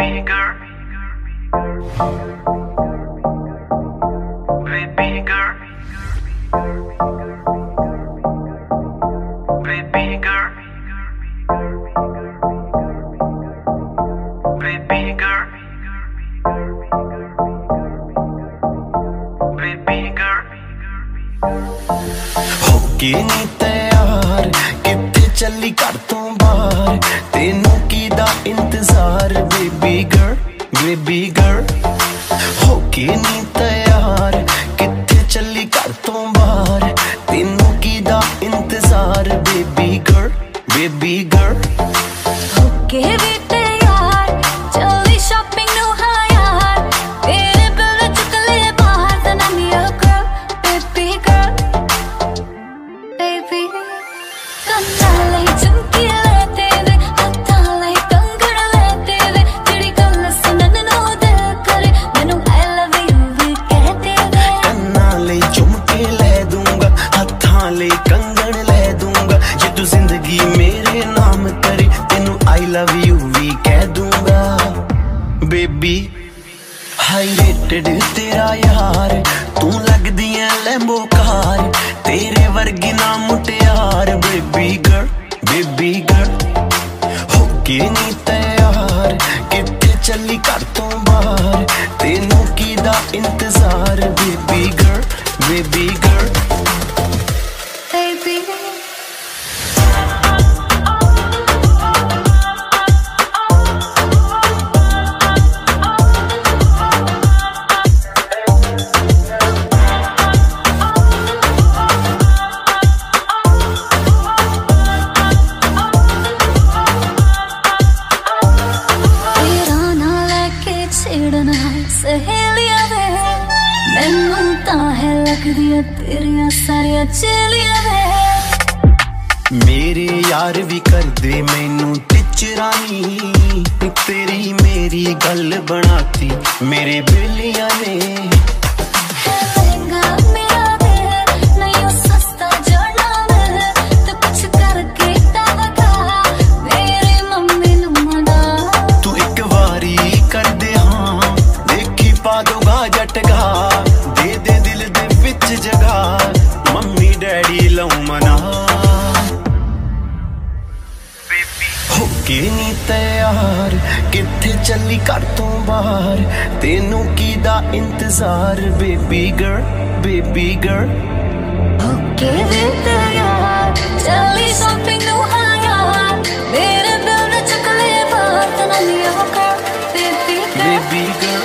bigger. Be bigger. Be bigger. Be bigger. Be bigger. 호기니 ਚੱਲੀ ਘਰ ਤੋਂ ਬਾਹਰ। ਤੈਨੂੰ ਕੀ ਦਾ ਇੰਤਜ਼ਾਰ? ਬੇਬੀ ਗਰਲ ਬੇਬੀ ਗਰਲ ਹੋ ਕੇ ਨੀ ਤਿਆਰ। ਸਹੇਲੀਆਂ ਵੇ ਮੈਨੂੰ ਤਾਂ ਹੈ ਲੱਗਦੀਆਂ ਤੇਰੀਆਂ ਸਾਰੀਆਂ ਚੇਲੀਆਂ ਵੇ ਮੇਰੇ ਯਾਰ ਵੀ ਕਰਦੇ ਮੈਨੂੰ ਟਿਚਰਾਨੀ। ਤੇਰੀ ਮੇਰੀ ਗੱਲ ਬਣਾਤੀ ਮੇਰੇ ਬੇਲੀਆਂ ਨੇ। ਚੱਲੀ ਘਰ ਤੋਂ ਬਾਹਰ। ਤੈਨੂੰ ਕੀ ਦਾ ਇੰਤਜ਼ਾਰ baby girl baby girl okay ਵੇ ਤਿਆਰ ਚੱਲੀ ਸ਼ਾਪਿੰਗ ਨੂੰ ਹਾਂ ਯਾਰ ਮੇਰੇ ਬਿਲ ਨੇ ਚੁੱਕ ਲੈ ਬਾਤ ਨਾ ਲਿਓ ਕਰ baby baby girl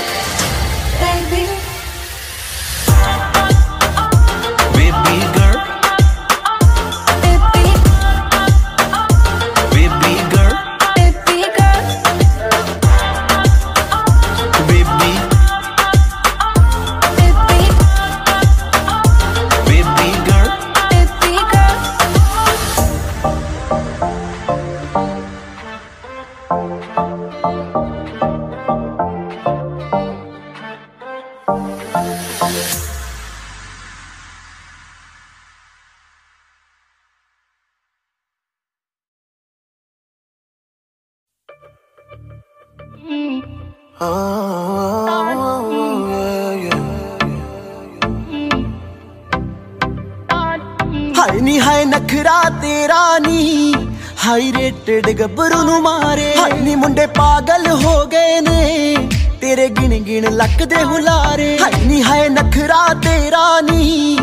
high rated ਗੱਭਰੂ ਨੂੰ ਮਾਰੇ। ਹਾਏ ਨੀ ਮੁੰਡੇ ਪਾਗਲ ਹੋ ਗਏ ਨੇ। ਤੇਰੇ ਗਿਣ ਗਿਣ ਲੱਕ ਦੇ ਹੁਲਾਰੇ। ਹਾਏ ਨੀ ਹਾਏ ਨਖਰਾ ਤੇਰਾ ਨੀ।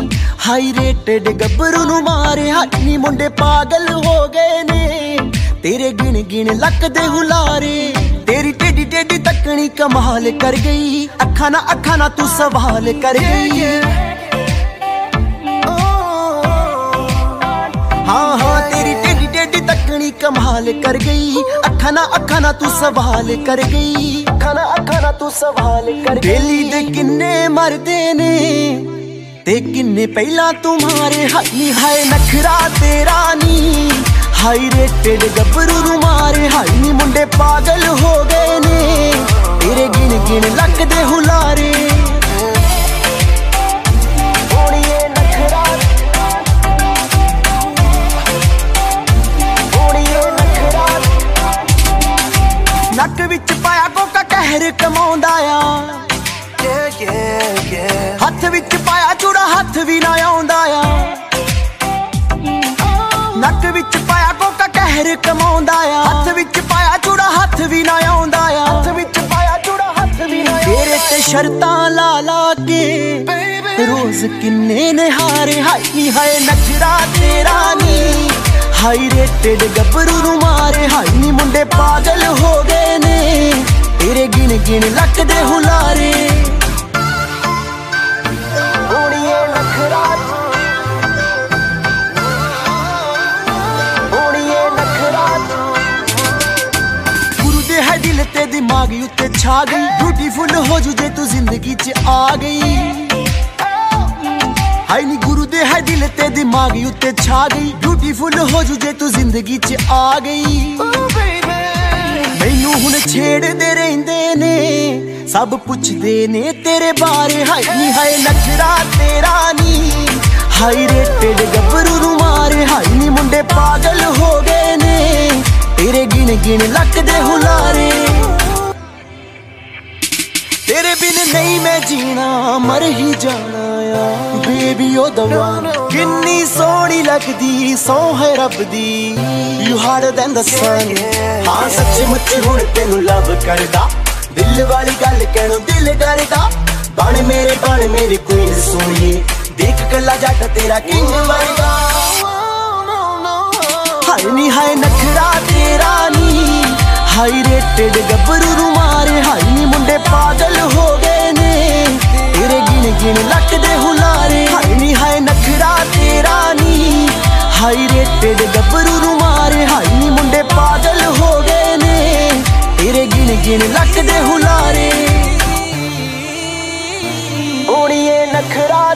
ਹਾਈ ਰੇਟਡ ਗੱਭਰੂ ਨੂੰ ਮਾਰੇ। ਹਾਏ ਨੀ ਮੁੰਡੇ ਪਾਗਲ ਹੋ ਗਏ ਨੇ। ਤੇਰੇ ਗਿਣ ਗਿਣ ਲੱਕ ਦੇ ਹੁਲਾਰੇ। ਤੇਰੀ ਟੇਡੀ ਟੇਡੀ ਤੱਕਣੀ ਕਮਾਲ ਕਰ ਗਈ। ਅੱਖਾਂ ਨਾ ਅੱਖਾਂ ਨਾ ਤੂੰ ਸਵਾਲ ਕਰ ਗਈ। ਹਾਂ। ਕਮਾਲ ਕਰ ਗਈ। ਅੱਖਾਂ ਨਾ ਅੱਖਾਂ ਨਾ ਤੂੰ ਸਵਾਲ ਕਰ ਗਈ। ਅੱਖਾਂ ਨਾ ਅੱਖਾਂ ਨਾ ਤੂੰ ਸਵਾਲ ਕਰ ਗਈ। ਬੇਲੀ ਦੇ ਕਿੰਨੇ ਮਰਦੇ ਨੇ ਤੇ ਕਿੰਨੇ ਪਹਿਲਾਂ ਤੁਮਾਰੇ ਹਾਈ ਹਾਏ ਨਖਰਾ ਤੇਰਾ ਨੀ। ਹਾਈ ਰੇਟਡ ਗੱਭਰੂ ਨੂੰ ਮਾਰੇ। ਹਾਈ ਨੀ ਮੁੰਡੇ ਪਾਗਲ ਹੋ ਗਏ ਨੇ। ਤੇਰੇ ਗਿਣ ਗਿਣ ਲੱਕ ਦੇ ਹੁਲਾਰੇ। ਨੱਕ ਵਿੱਚ ਪਾਇਆ ਕੋਕਾ ਕਹਿਰ ਕਮਾਉਂਦਾ ਆ। ਹੱਥ ਵਿੱਚ ਪਾਇਆ ਚੂੜਾ ਹੱਥ ਵੀ ਨਾ ਆਉਂਦਾ ਆ। ਨੱਕ ਵਿੱਚ ਪਾਇਆ ਕੋਕਾ ਕਹਿਰ ਕਮਾਉਂਦਾ ਆ। ਹੱਥ ਵਿੱਚ ਪਾਇਆ ਚੂੜਾ ਹੱਥ ਵੀ ਨਾ ਆਉਂਦਾ ਆ। ਹੱਥ ਵਿੱਚ ਪਾਇਆ ਚੂੜਾ ਹੱਥ ਵੀ ਨਾ ਤੇਰੇ ਤੇ ਸ਼ਰਤਾਂ ਲਾ ਲਾ ਕੇ ਰੋਜ਼ ਕਿੰਨੇ ਨਿਹਾਰੇ ਹਾਈ ਨੀ ਹਾਏ ਨਖਰਾ ਤੇਰਾ ਨੀ। ਹਾਈ ਰੇਟਡ ਗੱਭਰੂ ਨੂੰ ਮਾਰੇ। ਹਾਈ ਨੀ ਮੁੰਡੇ ਪਾਗਲ ਹੋ ਗਏ ਨੇ। ਤੇਰੇ ਗਿਣ ਗਿਣ ਲੱਕ ਦੇ ਹੁਲਾਰੇ। ਗੁਰੂ ਦੇ ਹੈ ਦਿਲ ਤੇ ਦਿਮਾਗ ਉੱਤੇ ਛਾ ਗਈ। ਬਿਊਟੀਫੁਲ ਹੋ ਜੂ ਜੇ ਤੂੰ ਜ਼ਿੰਦਗੀ 'ਚ ਆ ਗਈ। ਹਾਈ ਨੀ ਗੁਰੂ ਦੇ ਹੈ ਦਿਲ ਤੇ ਦਿਮਾਗ ਉੱਤੇ ਛਾ ਗਈ। ਬਿਊਟੀਫੁਲ ਹੋ ਜੂ ਜੇ ਤੂੰ ਜ਼ਿੰਦਗੀ 'ਚ ਆ ਗਈ। ਮੈਨੂੰ ਹੁਣ ਛੇੜਦੇ ਰਹਿੰਦੇ ਨੇ ਸਭ ਪੁੱਛਦੇ ਨੇ ਤੇਰੇ ਬਾਰੇ। ਹਾਈ ਨੀ ਹਾਏ ਨਖਰਾ ਤੇਰਾ ਨੀ। ਹਾਈ ਰੇਟਡ ਗੱਭਰੂ ਨੂੰ ਮਾਰੇ। ਹਾਈ ਨੀ ਮੁੰਡੇ ਪਾਗਲ ਹੋ ਗਏ ਨੇ ਤੇਰੇ ਗਿਣ ਗਿਣ ਲੱਕ ਦੇ ਹੁਲਾਰੇ। ਨਹੀਂ ਮੈਂ ਜੀਣਾ, ਮਰ ਹੀ ਜਾਣਾ ਆ। ਬੇਬੀ ਉਹ ਦਵਾ ਕਿੰਨੀ ਸੋਹਣੀ ਲੱਗਦੀ, ਸੋ ਹੈ ਰੱਬ ਦੀ। You harder than the sun ਹਾਂ, ਸੱਚ ਮੁੱਚ ਹੁਣ ਤੈਨੂੰ ਲਵ ਕਰਦਾ। ਦਿਲ ਵਾਲੀ ਗੱਲ ਕਹਿਣੋਂ ਦਿਲ ਡਰਦਾ। ਬਣ ਮੇਰੇ, ਬਣ ਮੇਰੀ ਕੁਈਨ ਸੋਹਣੀਏ ਦੇਖ ਕੱਲਾ ਜੱਟ ਤੇਰਾ ਕਿੰਗ ਵਰਗਾ ਹਾਏ ਨੀ, ਹਾਏ ਨਖਰਾ ਤੇਰਾ ਨੀ। ਹਾਈ ਰੇਟਡ ਗੱਭਰੂ ਨੂੰ ਮਾਰੇ ਹਾਈ ਨੀ ਮੁੰਡੇ ਪਾਗਲ ਹੋ ਗਏ। ਨੇ ਤੇਰੇ ਗਿਣ ਗਿਣ ਲੱਕ ਦੇ ਹੁਲਾਰੇ। ਹਾਏ ਨੀ, ਹਾਏ ਨਖਰਾ ਤੇਰਾ ਨੀ। ਹਾਈ ਰੇਟਡ ਗੱਭਰੂ ਨੂੰ ਮਾਰੇ ਹਾਈ ਨੀ, ਮੁੰਡੇ ਪਾਗਲ ਹੋ ਗਏ ਨੇ। ਤੇਰੇ ਗਿਣ ਗਿਣ ਲੱਕ ਦੇ ਹੁਲਾਰੇ। ਓੜੀਏ ਨਖਰਾ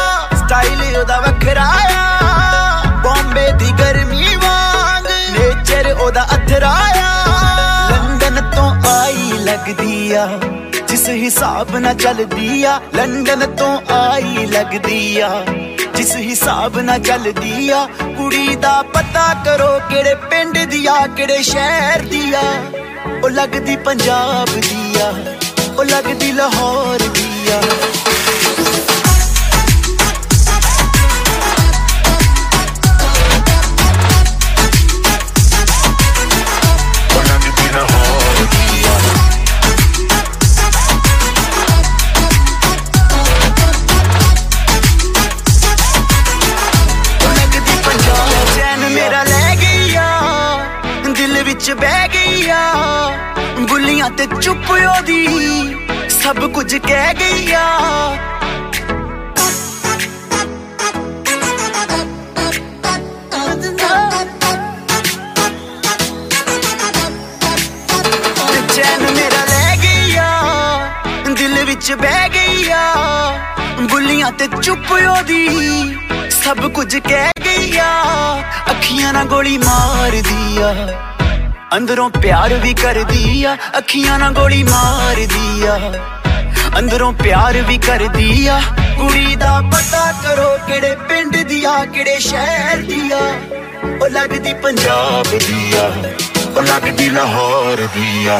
ਸਟਾਈਲ ਉਹਦਾ ਵੱਖਰਾ ਆ। ਬੰਬੇ ਦੀ ਗਰਮੀ ਵਾਂਗ ਨੇਚਰ ਉਹਦਾ ਅਥਰਾ ਆ। ਲੰਡਨ ਤੋਂ ਆਈ ਲੱਗਦੀ ਆ, ਜਿਸ ਹਿਸਾਬ ਨਾਲ ਚੱਲਦੀ ਆ। ਲੰਡਨ ਤੋਂ ਆਈ ਲੱਗਦੀ ਆ, ਜਿਸ ਹਿਸਾਬ ਨਾਲ ਚੱਲਦੀ ਆ। ਕੁੜੀ ਦਾ ਪਤਾ ਕਰੋ ਕਿਹੜੇ ਪਿੰਡ ਦੀ ਆ, ਕਿਹੜੇ ਸ਼ਹਿਰ ਦੀ ਆ। ਉਹ ਲੱਗਦੀ ਪੰਜਾਬ ਦੀ ਆ, ਉਹ ਲੱਗਦੀ ਲਾਹੌਰ ਦੀ ਆ। ਬਹਿ ਗਈ ਆ। ਬੁੱਲੀਆਂ ਤੇ ਚੁੱਪ ਉਹਦੀ। ਸਭ ਕੁਝ ਕਹਿ ਗਈ ਆ। ਚੈਨ ਮੇਰਾ ਲੈ ਗਈ ਆ। ਦਿਲ ਵਿੱਚ ਬਹਿ ਗਈ ਆ। ਬੁੱਲੀਆਂ ਤੇ ਚੁੱਪ ਉਹਦੀ। ਸਭ ਕੁਝ ਕਹਿ ਗਈ ਆ। ਅੱਖੀਆਂ ਨਾਲ ਗੋਲੀ ਮਾਰਦੀ ਆ। ਅੰਦਰੋਂ ਪਿਆਰ ਵੀ ਕਰਦੀ ਆ, ਅੱਖੀਆਂ ਨਾਲ ਗੋਲੀ ਮਾਰਦੀ ਆ। ਅੰਦਰੋਂ ਪਿਆਰ ਵੀ ਕਰਦੀ ਆ, ਕੁੜੀ ਦਾ ਪਤਾ ਕਰੋ ਕਿਹੜੇ ਪਿੰਡ ਦੀ ਆ, ਕਿਹੜੇ ਸ਼ਹਿਰ ਦੀ ਆ। ਉਹ ਲੱਗਦੀ ਪੰਜਾਬ ਦੀ ਆ, ਉਹ ਲੱਗਦੀ ਲਾਹੌਰ ਦੀ ਆ।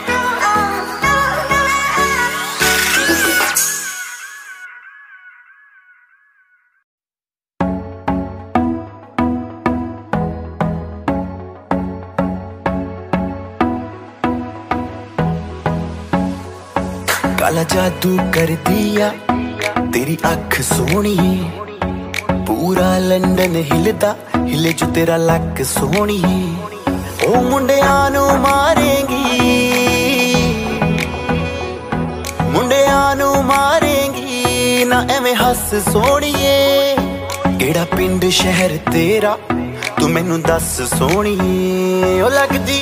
ਅੱਖ ਸੋਹਣੀ ਪੂਰਾ ਲੰਡਨ ਹਿਲਦਾ, ਹਿਲੇ ਚ ਤੇਰਾ ਲੱਕ ਸੋਹਣੀ ਉਹ ਮੁੰਡਿਆਂ ਨੂੰ ਮਾਰੇਗੀ। ਮੁੰਡਿਆਂ ਨੂੰ ਮਾਰੇਗੀ। ਨਾ ਐਵੇਂ ਹੱਸ ਸੋਹਣੀਏ ਕਿਹੜਾ ਪਿੰਡ, ਸ਼ਹਿਰ ਤੇਰਾ? ਤੂੰ ਮੈਨੂੰ ਦੱਸ ਸੋਹਣੀਏ ਉਹ ਲੱਗਦੀ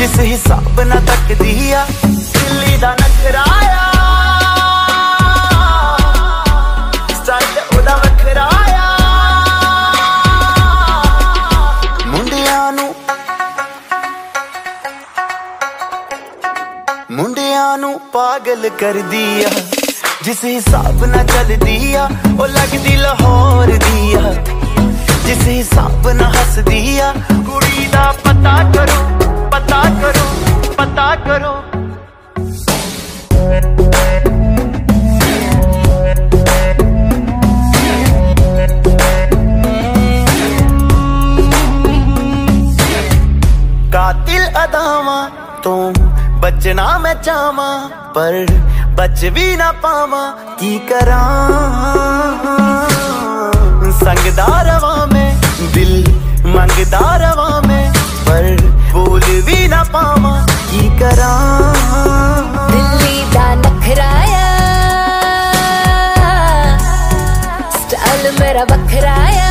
ਜਿਸ ਹਿਸਾਬ ਨਾਲ ਤੱਕਦੀ ਆ, ਦਿੱਲੀ ਦਾ ਨਖਰਾਇਆ ਸਟਾਈਲ ਉਹਦਾ ਵੱਖਰਾਇਆ ਮੁੰਡਿਆਂ ਨੂੰ ਮੁੰਡਿਆਂ ਨੂੰ ਪਾਗਲ ਕਰਦੀ ਆ। ਜਿਸ ਹਿਸਾਬ ਨਾਲ ਚੱਲਦੀ ਆ, ਉਹ ਲੱਗਦੀ ਲਾਹੌਰ ਦੀ ਆ। ਜਿਸ ਹਿਸਾਬ ਨਾਲ ਹੱਸਦੀ ਆ, ਕੁੜੀ ਦਾ ਪਤਾ ਕਰੋ ਪਤਾ ਕਰੋ। ਪਤਾ ਕਰੋ ਕਾਤਿਲ ਅਦਾਵਾਂ ਤੋਂ ਬਚਣਾ ਮੈਂ ਚਾਹਾਂ ਪਰ ਬਚ ਵੀ ਨਾ ਪਾਵਾਂ ਕੀ ਕਰਾਂ ਸੰਗਦਾ ਰਵਾਂ ਮੈਂ ਦਿਲ ਮੰਗਦਾ ਰਵਾਂ ਮੈਂ ਪਰ ਬੋਲ ਵੀ ਨਾ ਪਾਵਾਂ की करा? दिल्ली का नखराया। स्टाइल मेरा बखराया।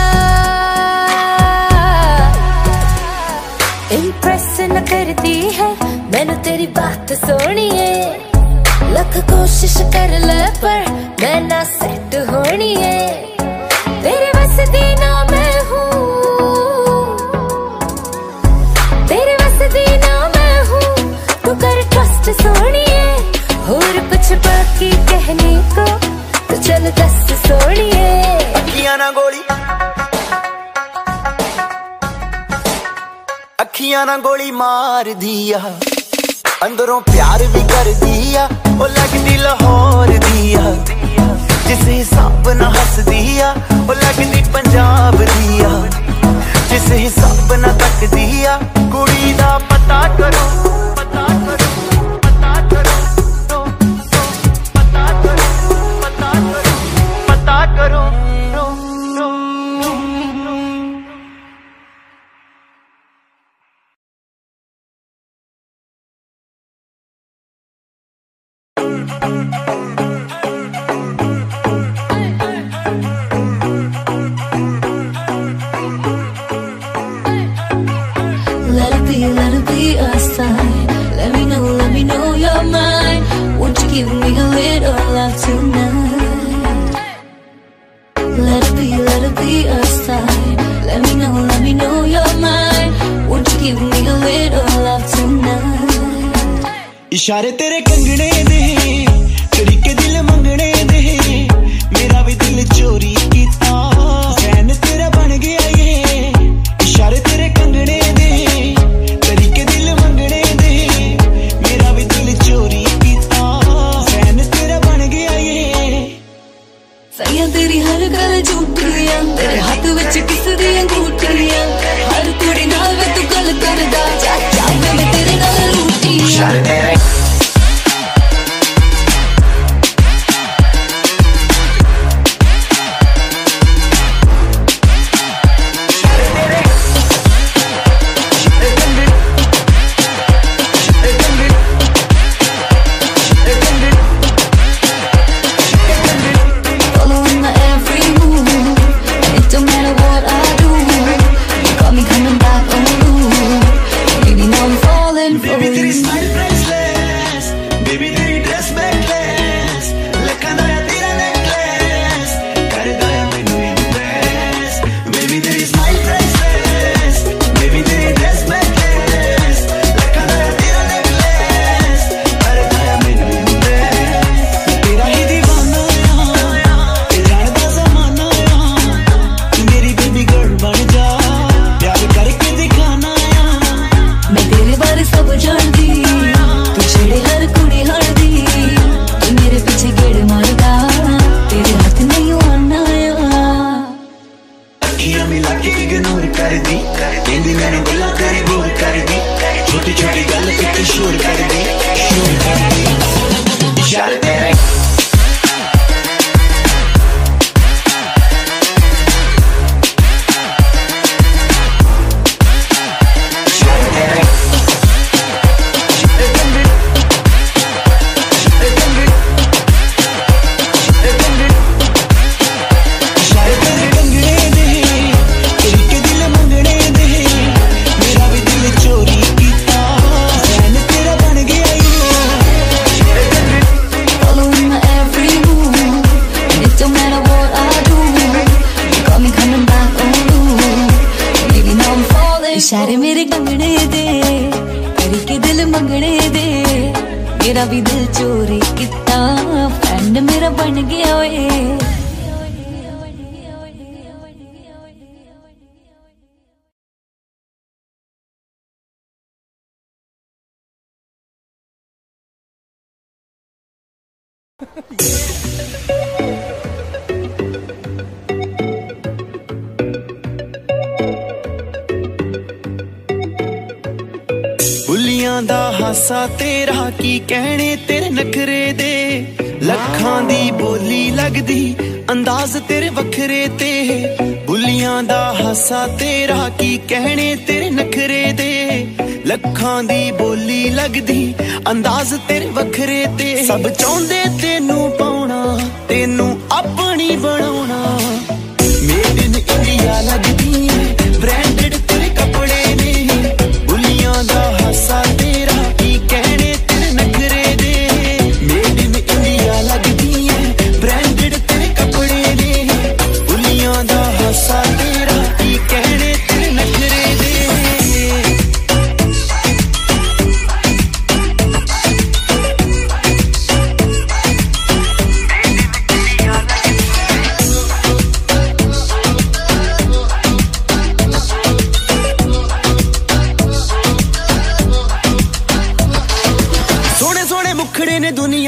इंप्रेस न करती है, मैंने तेरी बात सोनी है। लख कोशिश कर ले, पर मैं ना सेट होनी है। तेरे बस दिनों कुछ बाकी कहने को तो चल दस सोनिए ਅੱਖੀਆਂ ਨਾਲ ਗੋਲੀ ਅੱਖੀਆਂ ਨਾਲ ਗੋਲੀ ਮਾਰਦੀ ਆ ਅੰਦਰੋਂ ਪਿਆਰ ਵੀ ਕਰਦੀ ਆ ਉਹ ਲੱਗਦੀ ਲਾਹੌਰ ਦੀ ਆ ਜਿਸ ਹਿਸਾਬ ਨਾਲ ਹੱਸਦੀ ਆ ਉਹ ਲੱਗਦੀ ਪੰਜਾਬ ਦੀ ਆ ਜਿਸ ਹਿਸਾਬ ਨਾਲ ਤੱਕਦੀ ਆ ਕੁੜੀ ਦਾ ਪਤਾ ਕਰੋ ਪਤਾ ਕਰੋ ਇਸ਼ਾਰੇ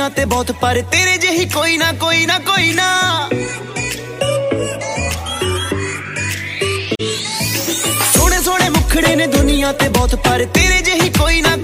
ਦੁਨੀਆ ਤੇ ਬਹੁਤ ਪਰ ਤੇਰੇ ਜਿਹੀ ਕੋਈ ਨਾ ਕੋਈ ਨਾ ਕੋਈ ਨਾ। ਸੋਹਣੇ ਸੋਹਣੇ ਮੁਖੜੇ ਨੇ ਦੁਨੀਆ ਤੇ ਬਹੁਤ ਪਰ ਤੇਰੇ ਜਿਹੀ ਕੋਈ ਨਾ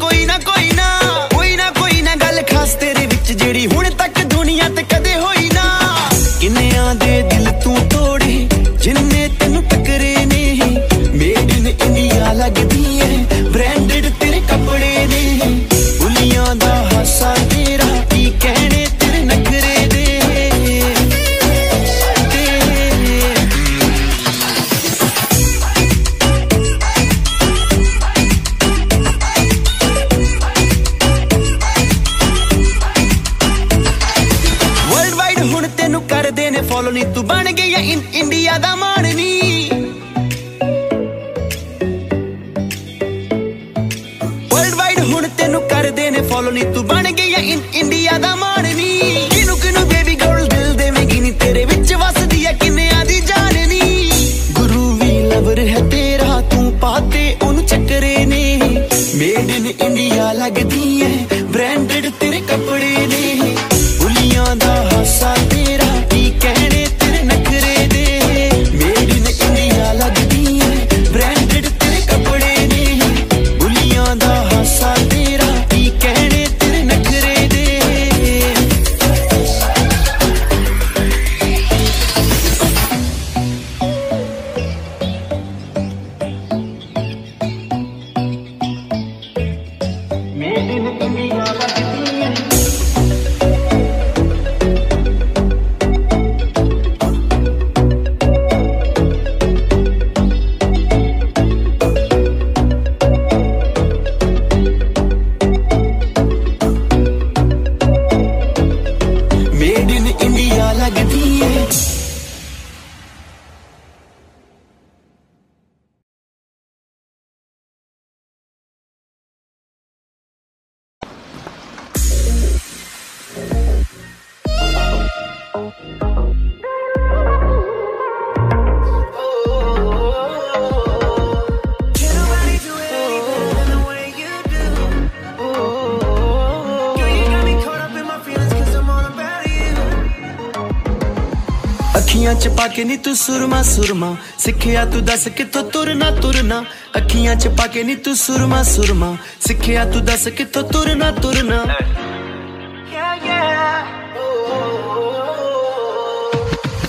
ਪਾ ਕੇ ਨੀ ਤੂੰ ਸੁਰਮਾ ਸੁਰਮਾ। ਸਿੱਖਿਆ ਤੂੰ ਦੱਸ ਕਿੱਥੋਂ ਤੁਰਨਾ ਤੁਰਨਾ। ਅੱਖੀਆਂ ਚ ਪਾ ਕੇ ਨੀ ਤੂੰ ਸੁਰਮਾ ਸੁਰਮਾ। ਸਿੱਖਿਆ ਤੂੰ ਦੱਸ ਕਿੱਥੋਂ ਤੁਰਨਾ ਤੁਰਨਾ।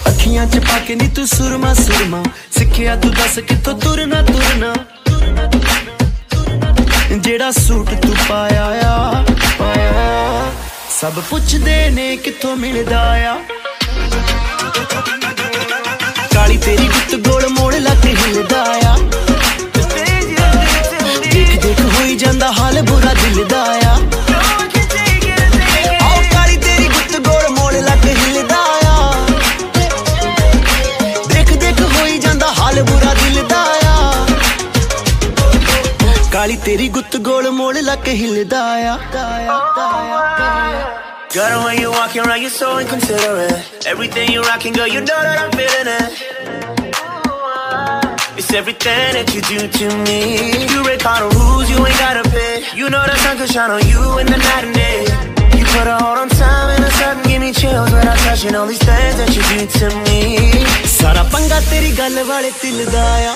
ਅੱਖੀਆਂ ਚ ਪਾ ਕੇ ਨੀ ਤੂੰ ਸੁਰਮਾ ਸੁਰਮਾ। ਸਿੱਖਿਆ ਤੂੰ ਦੱਸ ਕਿੱਥੋਂ ਤੁਰਨਾ ਤੁਰਨਾ। ਜਿਹੜਾ ਸੂਟ ਤੂੰ ਪਾਇਆ ਆ, ਪਾਇਆ ਸਭ ਪੁੱਛਦੇ ਨੇ ਕਿੱਥੋਂ ਮਿਲਦਾ ਆ। ਕਾਲੀ ਤੇਰੀ ਗੁੱਤ ਗੋਲ ਮੋੜ ਲੱਗ ਹਿਲਦਾ ਆ। ਦੇਖ ਦੇਖ ਹੋਈ ਜਾਂਦਾ ਹਾਲ ਬੁਰਾ ਦਿਲ ਦਾ ਆ। ਆਓ ਕਾਲੀ ਤੇਰੀ ਗੁੱਤ ਗੋਲ ਮੋੜ ਲੱਗ ਹਿਲਦਾ ਆ। ਦੇਖ ਦੇਖ ਹੋਈ ਜਾਂਦਾ ਹਾਲ ਬੁਰਾ ਦਿਲ ਦਾ ਆ। ਕਾਲੀ ਤੇਰੀ ਗੁੱਤ ਗੋਲ ਮੋੜ ਲੱਗ ਹਿਲਦਾ ਆ। Girl, when you walking around, you're so inconsiderate. Everything you rocking, girl, you know that I'm feeling it. It's everything that you do to me. You break all the rules, you ain't gotta pay. You know the sun can shine on you in the night and day. You put a hold on time and a sudden give me chills when I'm touching all these things that you do to me. ਸਾਰਾ ਪੰਗਾ ਤੇਰੀ ਗੱਲ ਵਾਲੇ ਦਿਲ ਦਾ ਆ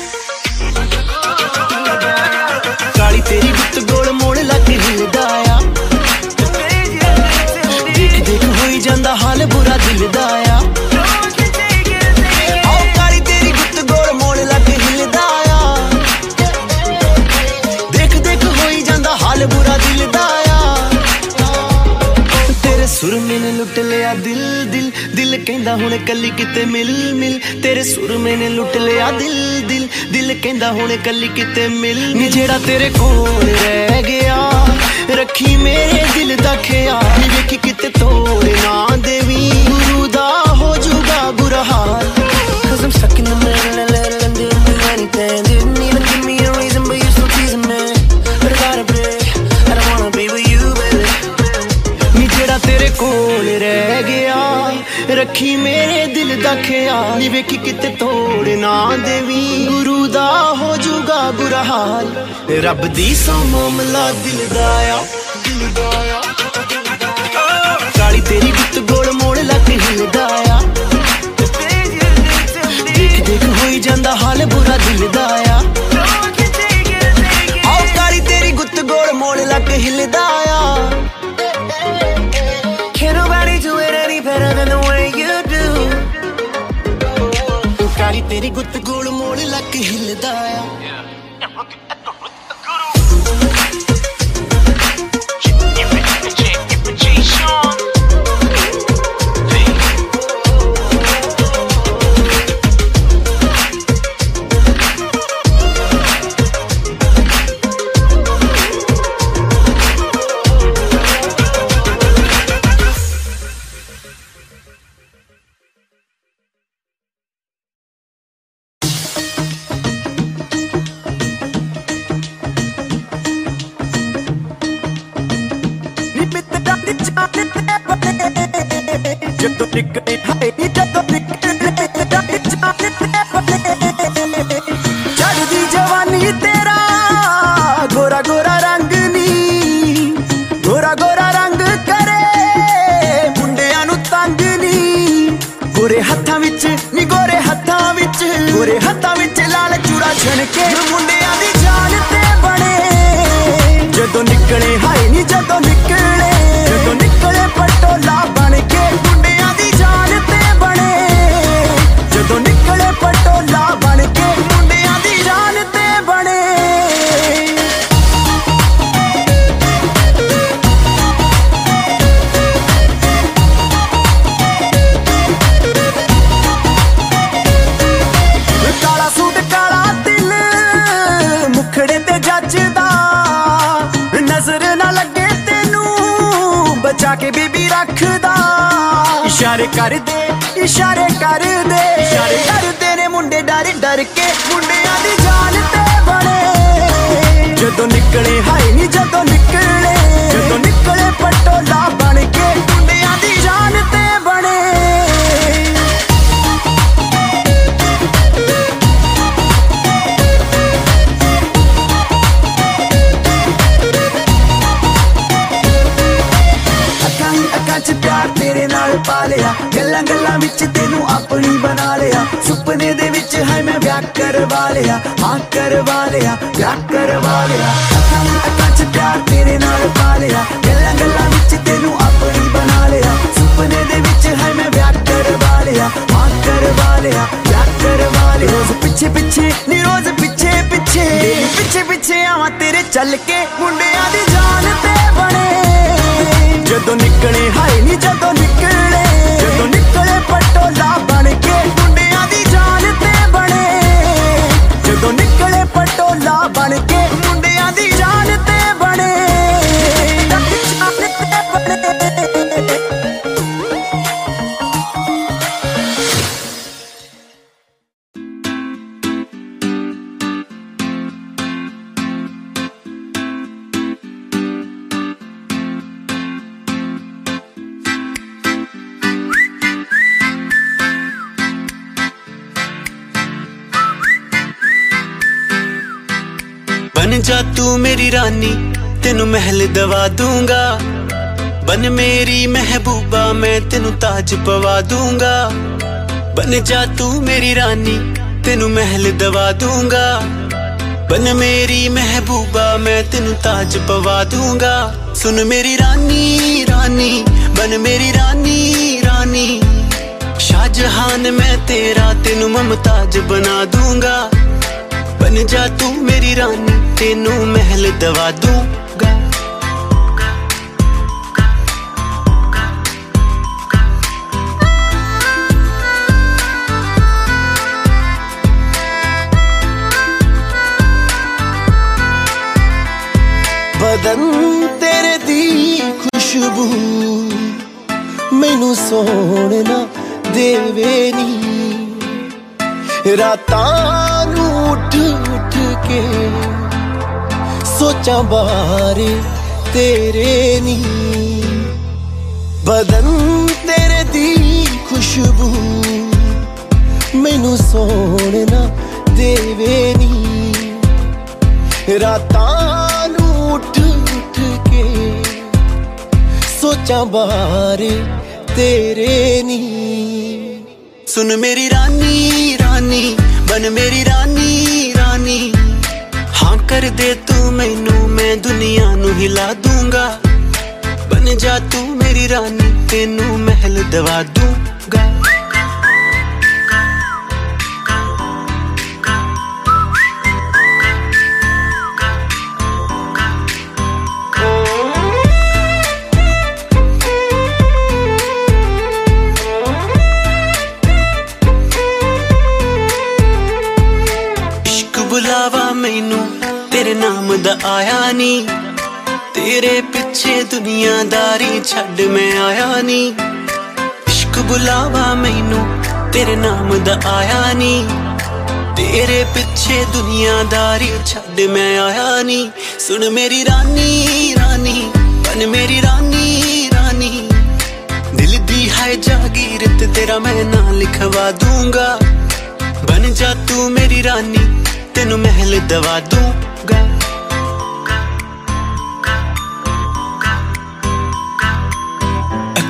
ਕੱਲੀ ਕਿਤੇ ਮਿਲ ਮਿਲ, ਤੇਰੇ ਸੁਰ ਮੈਨੇ ਲੁੱਟ ਲਿਆ ਦਿਲ ਦਿਲ। ਦਿਲ ਕਹਿੰਦਾ ਹੁਣ ਕੱਲੀ ਕਿਤੇ ਮਿਲ ਨੀ ਜਿਹੜਾ ਤੇਰੇ ਕੋਲ ਰਹਿ ਗਿਆ, ਰੱਖੀ ਮੇਰੇ ਦਿਲ ਦਾ ਖਿਆਲ। ਨੀ ਵੇਖੀ ਕਿਤੇ ਤੋੜ ਨਾ ਦੇਵੀ। ਗੁਰੂ ਦਾ ਹੋ ਜੂਗਾ ਬੁਰਾ ਹਾਲ। Cause I'm stuck in the middle and ਰੱਖੀ ਮੇਰੇ ਦਿਲ ਦਾ ਖਿਆਲ। ਨੀ ਵੇਖੀ ਕਿਤੇ ਤੋੜ ਨਾ ਦੇਵੀ। ਗੁਰੂ ਦਾ ਹੋ ਜੂਗਾ ਬੁਰਾ ਹਾਲ। ਰੱਬ ਦੀ ਸੌ ਮਾਮਲਾ ਦਿਲ ਦਾ ਆ। ਦਿਲ ਦਾ ਤੇਰੀ ਗੁੱਤ ਗੋਲ ਮੋੜ ਲੱਕ ਹਿਲਦਾ ਆ। ਜਦੋਂ ਨਿਕਲੇ ਹਾਏ ਜਦੋਂ ਨਿਕਲੇ ਚੜਦੀ ਜਵਾਨੀ ਤੇਰਾ ਗੋਰਾ ਗੋਰਾ ਰੰਗ ਨੀ ਗੋਰਾ ਗੋਰਾ ਰੰਗ ਕਰੇ ਮੁੰਡਿਆਂ ਨੂੰ ਤੰਗ ਨੀ ਗੋਰੇ ਹੱਥਾਂ ਵਿੱਚ ਨੀ ਗੋਰੇ ਹੱਥਾਂ ਵਿੱਚ ਗੋਰੇ ਹੱਥਾਂ ਵਿੱਚ ਲਾਲ ਚੂੜਾ ਛਣ ਕੇ ਮੁੰਡਿਆਂ ਕਰਦੇ, ਇਸ਼ਾਰੇ ਕਰਦੇ। ਇਸ਼ਾਰੇ ਕਰਦੇ ਨੇ ਮੁੰਡੇ ਡਰ ਡਰ ਕੇ ਮੁੰਡਿਆਂ ਦੀ ਜਾਨ ਤੇ ਬਣੇ। ਜਦੋਂ ਨਿਕਲੇ, ਹਾਏ ਨੀ ਜਦੋਂ ਨਿਕਲੇ। ਜਦੋਂ ਨਿਕਲੇ ਪਟੋਲਾ ਪਾ ਲਿਆ। ਗੱਲਾਂ ਗੱਲਾਂ ਵਿੱਚ ਤੈਨੂੰ ਆਪਣੀ ਬਣਾ ਲਿਆ। ਸੁਪਨੇ ਦੇ ਵਿੱਚ ਹੈ ਮੈਂ ਵਿਆਹ ਕਰਵਾ ਲਿਆ। ਹਾਂ, ਕਰਵਾ ਲਿਆ, ਵਿਆਹ ਕਰਵਾ ਲਿਆ। ਅੱਖਾਂ ਦੀ ਅੱਖਾਂ 'ਚ ਪਿਆਰ ਤੇਰੇ ਨਾਲ ਪਾ ਲਿਆ। ਗੱਲਾਂ ਗੱਲਾਂ ਵਿੱਚ ਤੈਨੂੰ ਆਪਣੀ ਬਣਾ ਲਿਆ। ਸੁਪਨੇ ਦੇ ਵਿੱਚ ਹੈ ਮੈਂ ਵਿਆਹ ਕਰਵਾ ਲਿਆ। ਹਾਂ, ਕਰਵਾ ਲਿਆ, ਵਿਆਹ ਕਰਵਾ ਲਿਆ। ਰੋਜ਼ ਪਿੱਛੇ ਪਿੱਛੇ, ਨੀ ਰੋਜ਼ ਪਿੱਛੇ ਪਿੱਛੇ। ਪਿੱਛੇ ਪਿੱਛੇ ਆਵਾਂ ਤੇਰੇ ਚੱਲ ਕੇ। ਮੁੰਡਿਆਂ ਦੀ ਜਾਨ ਤੇ ਬਣੇ। ਜਦੋਂ ਨਿਕਲੇ, ਹਾਏ ਨੀ ਜਦੋਂ ਮਹਿਲ ਦੂੰਗਾ। ਬਨ ਮੇਰੀ ਮਹਿਬੂਬਾ, ਮੈਂ ਤੈਨੂੰ ਤਾਜ ਪਵਾ ਦੂੰਗਾ। ਬਨ ਜਾ ਤੂੰ ਮੇਰੀ ਰਾਨੀ, ਤੈਨੂੰ ਮਹਿਲ ਦਵਾ ਦੂੰਗਾ। ਬਨ ਮੇਰੀ ਮਹਿਬੂਬਾ, ਮੈਂ ਤੈਨੂੰ ਤਾਜ ਪਵਾ ਦੂੰਗਾ। ਸੁਣ ਮੇਰੀ ਰਾਨੀ ਰਾਨੀ, ਬਨ ਮੇਰੀ ਰਾਨੀ ਰਾਨੀ। ਸ਼ਾਹਜਹਾਨ, ਮੈਂ ਤੇਰਾ, ਤੈਨੂੰ ਮਮਤਾਜ ਬਣਾ ਦੂੰਗਾ। ਬਨ ਜਾ ਤੂੰ ਮੇਰੀ ਰਾਨੀ, ਤੈਨੂੰ ਮਹਿਲ ਦਵਾ ਦੂੰ ਬਦਨ ਤੇਰੇ ਦੀ ਖੁਸ਼ਬੂ ਮੈਨੂੰ ਸੋਹਣਾ ਦੇਵੇ ਨੀ। ਰਾਤਾਂ ਨੂੰ ਉੱਠ ਉੱਠ ਕੇ ਸੋਚਾਂ ਬਾਰੇ ਤੇਰੇ ਨੀ। ਬਦਨ ਤੇਰੇ ਦੀ ਖੁਸ਼ਬੂ ਮੈਨੂੰ ਸੋਹਣਾ ਦੇਵੇ ਨੀ। ਰਾਤਾਂ ਸੋਚਾਂ ਬਾਰੇ ਤੇਰੇ ਨੀ ਸੁਣ ਮੇਰੀ ਰਾਨੀ ਰਾਨੀ ਬਨ ਮੇਰੀ ਰਾਨੀ ਰਾਨੀ। ਹਾਂ, ਕਰ ਦੇ ਤੂੰ ਮੈਨੂੰ, ਮੈਂ ਦੁਨੀਆ ਨੂੰ ਹਿਲਾ ਦੂੰਗਾ। ਬਨ ਜਾ ਤੂੰ ਮੇਰੀ ਰਾਨੀ, ਤੈਨੂੰ ਮਹਿਲ ਦਵਾ ਦੂੰ। ਤੇਰੇ ਨਾਮ ਦਾ ਆਇਆ ਨੀ। ਤੇਰੇ ਪਿੱਛੇ ਦੁਨੀਆਦਾਰੀ ਛੱਡ ਮੈਂ ਆਇਆ ਨੀ। ਇਸ਼ਕ ਬੁਲਾਵਾ ਮੈਨੂੰ ਤੇਰੇ ਨਾਮ ਦਾ ਆਇਆ ਨੀ। ਤੇਰੇ ਪਿੱਛੇ ਦੁਨੀਆਦਾਰੀ ਛੱਡ ਮੈਂ ਆਇਆ ਨੀ। ਸੁਣ ਮੇਰੀ ਰਾਨੀ ਰਾਨੀ ਬਨ ਮੇਰੀ ਰਾਨੀ ਰਾਨੀ। ਦਿਲ ਦੀ ਹੈ ਜਾਗੀਰ ਤੇ ਤੇਰਾ ਮੈਂ ਨਾਂ ਲਿਖਵਾ ਦੂੰਗਾ। ਬਨ ਜਾ ਤੂੰ ਮੇਰੀ ਰਾਨੀ, ਤੈਨੂੰ ਮਹਿਲ ਦਵਾ ਦੂੰਗਾ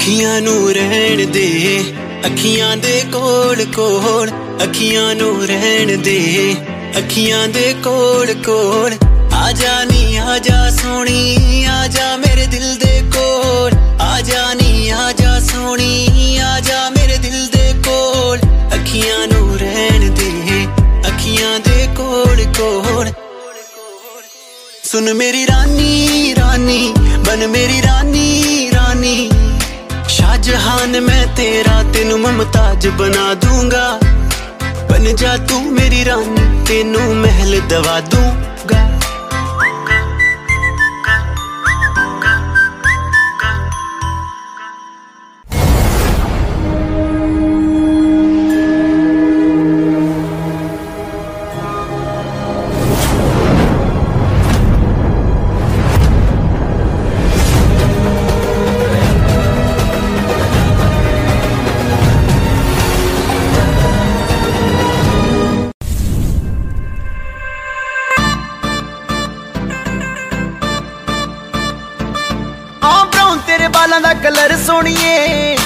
ਅੱਖੀਆਂ ਨੂੰ ਰਹਿਣ ਦੇ। ਅੱਖੀਆਂ ਦੇ ਕੋਲ ਕੋਲ ਅੱਖੀਆਂ ਨੂੰ ਰਹਿਣ ਦੇ। ਅੱਖੀਆਂ ਦੇ ਕੋਲ ਕੋਲ ਆ ਜਾ ਨੀ, ਆ ਜਾ ਸੋਣੀ ਆ ਜਾ ਮੇਰੇ ਦਿਲ ਦੇ ਕੋਲ। ਆ ਜਾ ਨੀ, ਆ ਜਾ ਸੋਣੀ ਆ ਜਾ ਮੇਰੇ ਦਿਲ ਦੇ ਕੋਲ। ਅੱਖੀਆਂ ਨੂੰ ਰਹਿਣ ਦੇ, ਅੱਖੀਆਂ ਦੇ ਕੋਲ ਕੋਲ। ਸੁਣ ਮੇਰੀ ਰਾਨੀ ਰਾਨੀ ਬਨ ਮੇਰੀ ਰਾਨੀ ਰਾਨੀ। ਸ਼ਾਹਜਹਾਨ ਮੈਂ ਤੇਰਾ, ਤੈਨੂੰ ਮਮਤਾਜ ਬਣਾ ਦੂੰਗਾ। ਬਨ ਜਾ ਤੂੰ ਮੇਰੀ ਰਾਨੀ, ਤੈਨੂੰ ਮਹਿਲ ਦਵਾ ਦੂੰਗਾ। ਦਾ ਕਲਰ ਸੋਣੀਏ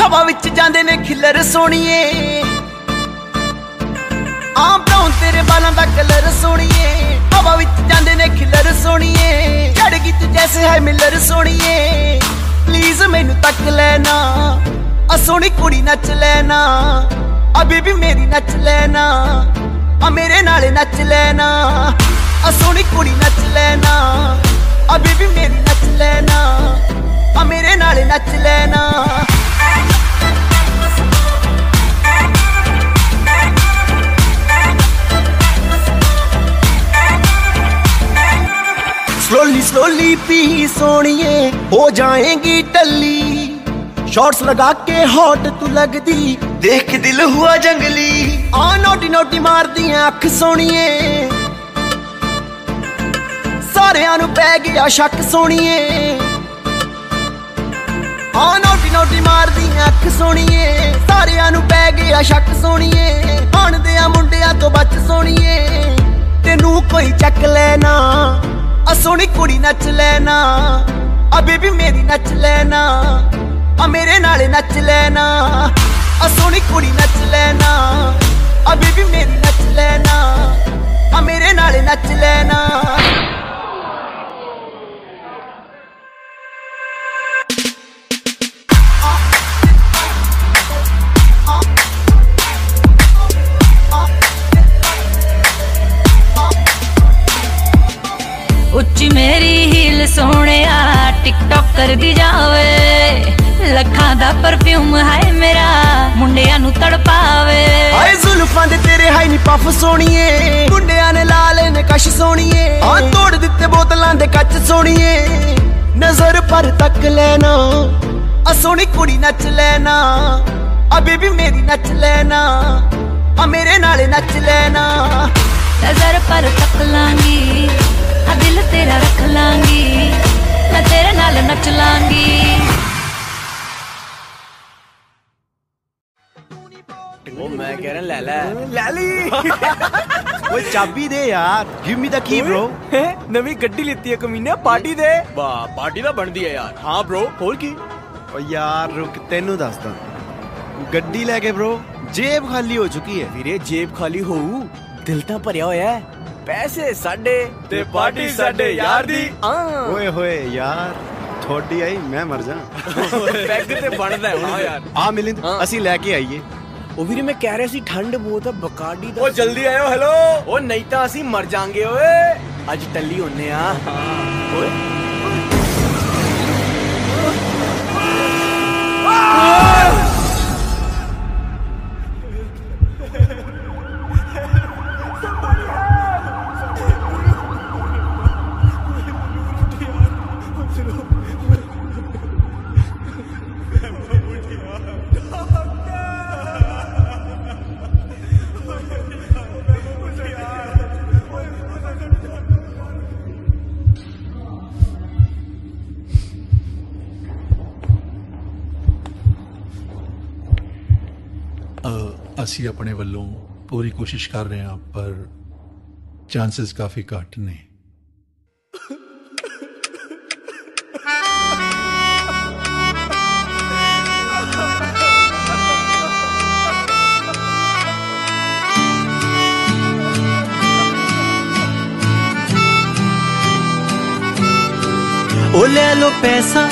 ਹਵਾ ਵਿੱਚ ਜਾਂਦੇ ਨੇ ਖਿਲਰ ਸੋਣੀਏ ਆਮ ਬਰਾਉਨ ਤੇਰੇ ਬਾਲਾਂ ਦਾ ਕਲਰ ਸੋਣੀਏ ਹਵਾ ਵਿੱਚ ਜਾਂਦੇ ਨੇ ਖਿਲਰ ਸੋਣੀਏ ਚੜ ਗਈ ਤੂੰ ਜੈਸੇ ਹੈ ਮਿਲਰ ਸੋਣੀਏ ਪਲੀਜ਼ ਮੈਨੂੰ ਤੱਕ ਲੈਣਾ। ਆ ਸੋਹਣੀ ਕੁੜੀ ਨੱਚ ਲੈਣਾ। ਆ ਬੀਬੀ ਮੇਰੀ ਨੱਚ ਲੈਣਾ। ਆ ਮੇਰੇ ਨਾਲ ਨੱਚ ਲੈਣਾ। ਆ ਸੋਹਣੀ ਕੁੜੀ ਨੱਚ ਲੈਣਾ। ਆ ਬੀਬੀ ਮੇਰੀ ਨੱਚ ਲੈਣਾ ਆ ਮੇਰੇ ਨਾਲ ਨੱਚ ਲੈਣਾ स्लोली स्लोली पी सोनिए हो जाएगी टल्ली शॉर्ट्स लगा के हॉट तू लगदी देख के दिल हुआ जंगली आ नोटी नोटी मार दी अख सोनिए ਸਾਰਿਆਂ ਨੂੰ ਪੈ ਗਿਆ ਸ਼ੱਕ ਸੋਣੀਏ। ਆ ਨੋਟੀ ਨੋਟੀ ਮਾਰਦੀ ਅੱਖ ਸੋਣੀਏ। ਸਾਰਿਆਂ ਨੂੰ ਪੈ ਗਿਆ ਸ਼ੱਕ ਸੋਣੀਏ। ਹਣਦੇ ਆ ਮੁੰਡਿਆਂ ਤੋਂ ਬਚ ਸੋਣੀਏ। ਤੈਨੂੰ ਕੋਈ ਚੱਕ ਲੈਣਾ, ਆ ਸੋਹਣੀ ਕੁੜੀ ਨੱਚ ਲੈਣਾ, ਆ ਬੇਬੀ ਮੇਰੀ ਨੱਚ ਲੈਣਾ, ਆ ਮੇਰੇ ਨਾਲ ਨੱਚ ਲੈਣਾ, ਆ ਸੋਹਣੀ ਕੁੜੀ ਨੱਚ ਲੈਣਾ, ਆ ਬੇਬੀ ਮੇਰੀ ਨੱਚ ਲੈਣਾ, ਆ ਮੇਰੇ ਨਾਲ ਨੱਚ ਲੈਣਾ। ਸੋਹਣਿਆ ਟਿਕਟੌਕ ਕਰਦੀ ਜਾਵੇ। ਲੱਖਾਂ ਦਾ ਪਰਫਿਊਮ ਹੈ ਮੇਰਾ ਮੁੰਡਿਆਂ ਨੂੰ ਤੜਪਾਵੇ। ਹਾਏ ਜ਼ੁਲਫਾਂ ਦੇ ਤੇਰੇ ਹਾਈ ਨੀ ਪਫ ਸੋਣੀਏ ਮੁੰਡਿਆਂ ਨੇ ਲਾਲੇ ਨੇ ਕਸ਼ ਸੋਣੀਏ ਆ ਤੋੜ ਦਿੱਤੇ ਬੋਤਲਾਂ ਦੇ ਕੱਚ ਸੋਣੀਏ ਨਜ਼ਰ ਪਰ ਤੱਕ ਲੈਣਾ ਆ ਸੋਹਣੀ ਕੁੜੀ ਨੱਚ ਲੈਣਾ ਆ ਬੇਬੀ ਮੇਰੀ ਨੱਚ ਲੈਣਾ ਆ ਮੇਰੇ ਨਾਲ ਨੱਚ ਲੈਣਾ। ਨਜ਼ਰ ਪਰ ਤੱਕ ਲਾਂਗੀ। ਆ ਦਿਲ ਤੇਰਾ ਰੱਖ ਲਾਂਗੀ ਮੈਂ ਤੇਰੇ ਨਾਲ ਨੱਚ ਲਾਂਗੀ। ਉਹ ਮੈਂ ਕਹਿ ਰਿਹਾ ਲੈ ਲੈ। ਲੈ ਲਈ ਓਏ ਚਾਬੀ ਦੇ ਯਾਰ ਗਿਵ ਮੀ ਦਾ ਕੀ bro ਹੈਂ? ਨਵੀਂ ਗੱਡੀ ਲਿੱਤੀ ਹੈ ਕਮੀਨੇ ਪਾਰਟੀ ਦੇ। ਵਾਹ ਪਾਰਟੀ ਤਾਂ ਬਣਦੀ ਹੈ ਯਾਰ। ਹਾਂ bro ਹੋਰ ਕੀ? ਓ ਯਾਰ ਰੁਕ ਤੈਨੂੰ ਦੱਸਦਾ। ਗੱਡੀ ਲੈ ਕੇ bro ਜੇਬ ਖਾਲੀ ਹੋ ਚੁੱਕੀ ਹੈ। ਵੀਰੇ ਜੇਬ ਖਾਲੀ ਹੋਊ। ਦਿਲ ਤਾਂ ਭਰਿਆ ਹੋਇਆ ਹੈ। ਪੈਸੇ ਸਾਡੇ ਤੇ ਪਾਰਟੀ ਸਾਡੇ ਯਾਰ ਦੀ। ਆ ਓਏ ਹੋਏ ਯਾਰ ਥੋੜੀ ਆਈ ਮੈਂ ਮਰ ਜਾ। ਪੈਗ ਤੇ ਬਣਦਾ ਹਾਂ ਯਾਰ। ਆ ਮਿਲਿੰਦ। ਅਸੀਂ ਲੈ ਕੇ ਆਈਏ। ਉਹ ਵੀਰੇ ਮੈਂ ਕਹਿ ਰਿਹਾ ਸੀ ਠੰਡ ਬਹੁਤ ਆ ਬਕਾਡੀ ਦਾ ਉਹ ਜਲਦੀ ਆਇਓ ਹੈਲੋ ਉਹ ਨਹੀਂ ਤਾਂ ਅਸੀਂ ਮਰ ਜਾਾਂਗੇ ਓਏ। ਅੱਜ ਟੱਲੀ ਹੁੰਨੇ ਆ। ਓਏ। ਅਸੀਂ ਆਪਣੇ ਵੱਲੋਂ ਪੂਰੀ ਕੋਸ਼ਿਸ਼ ਕਰ ਰਹੇ ਹਾਂ, ਪਰ ਚਾਂਸਸ ਕਾਫੀ ਘੱਟ ਨੇ। ਉਹ ਲੈ ਲੋ ਪੈਸਾ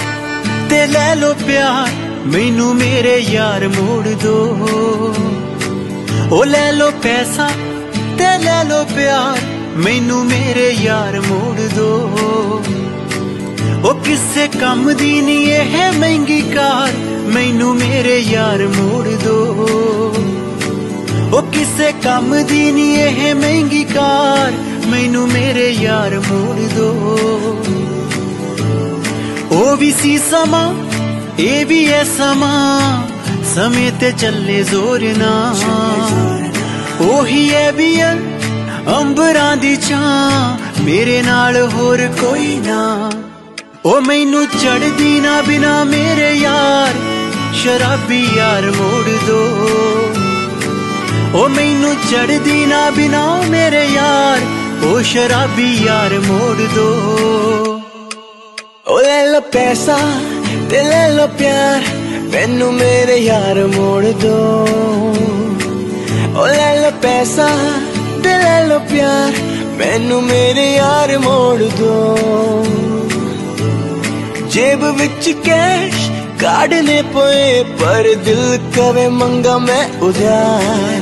ਤੇ ਲੈ ਲੋ ਪਿਆਰ, ਮੈਨੂੰ ਮੇਰੇ ਯਾਰ ਮੋੜ ਦੋ। ਉਹ ਲੈ ਲੋ ਪੈਸਾ ਤੇ ਲੈ ਲੋ ਪਿਆਰ, ਮੈਨੂੰ ਮੇਰੇ ਯਾਰ ਮੋੜ ਦੋ। ਉਹ ਕਿਸੇ ਕੰਮ ਦੀ ਨਹੀਂ ਇਹ ਮਹਿੰਗੀ ਕਾਰ, ਮੈਨੂੰ ਮੇਰੇ ਯਾਰ ਮੋੜ ਦੋ। ਉਹ ਕਿਸੇ ਕੰਮ ਦੀ ਨਹੀਂ ਇਹ ਮਹਿੰਗੀ ਕਾਰ, ਮੈਨੂੰ ਮੇਰੇ ਯਾਰ ਮੋੜ ਦੋ। ਉਹ ਵੀ ਸੀ ਸਮਾਂ, ਇਹ ਵੀ ਹੈ ਸਮਾਂ। ਸਮੇਂ ਤੇ ਚੱਲੇ ਜ਼ੋਰ ਨਾ ਉਹੀ ਹੈ ਵੀ ਹੈ ਅੰਬਰਾਂ ਦੀ ਛਾਂ, ਮੇਰੇ ਨਾਲ ਹੋਰ ਕੋਈ ਨਾ। ਉਹ ਮੈਨੂੰ ਚੜਦੀ ਨਾ ਬਿਨਾ ਮੇਰੇ ਯਾਰ, ਸ਼ਰਾਬੀ ਯਾਰ ਮੋੜ ਦੋ। ਉਹ ਮੈਨੂੰ ਚੜਦੀ ਨਾ ਬਿਨਾ ਮੇਰੇ ਯਾਰ, ਉਹ ਸ਼ਰਾਬੀ ਯਾਰ ਮੋੜ ਦੋ। ਉਹ ਲੈ ਲੋ ਪੈਸਾ ਤੇ ਲੈ ਲੋ ਪਿਆਰ ਮੈਨੂੰ ਮੇਰੇ ਯਾਰ ਮੋੜ ਦੋ। ਓ ਲੈ ਲੋ ਪੈਸਾ ਤੇ ਲੈ ਲੋ ਪਿਆਰ, ਮੈਨੂੰ ਮੇਰੇ ਯਾਰ ਮੋੜ ਦੋ। ਜੇਬ ਵਿੱਚ ਕੈਸ਼ ਕਾਢਨੇ ਪਏ, ਪਰ ਦਿਲ ਕਵੇ ਮੰਗਾ ਮੈਂ ਉਧਾਰ।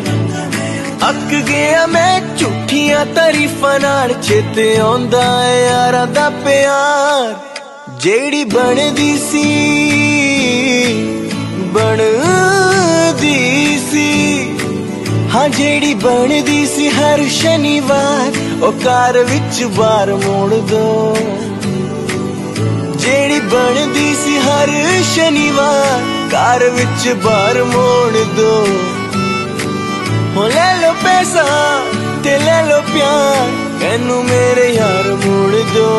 ਅੱਕ ਗਿਆ ਮੈਂ ਝੂਠੀਆਂ ਤਾਰੀਫਾਂ ਨਾਲ, ਚੇਤੇ ਆਉਂਦਾ ਏ ਯਾਰਾਂ ਦਾ ਪਿਆਰ। ਜਿਹੜੀ ਬਣਦੀ ਸੀ ਬਣਦੀ ਸੀ। ਹਾਂ, ਜਿਹੜੀ ਬਣਦੀ ਸੀ ਹਰ ਸ਼ਨੀਵਾਰ, ਉਹ ਕਾਰ ਵਿੱਚ ਬਾਰ ਮੋੜ ਦੋ। ਜਿਹੜੀ ਬਣਦੀ ਸੀ ਹਰ ਸ਼ਨੀਵਾਰ ਕਾਰ ਵਿੱਚ ਬਾਰ ਮੋੜ ਦੋ। ਹੋ ਲੈ ਲੋ ਪੈਸਾ ਤੇ ਲੈ ਲੋ ਪਿਆਰ ਮੈਨੂੰ ਮੇਰੇ ਯਾਰ ਮੋੜ ਦੋ।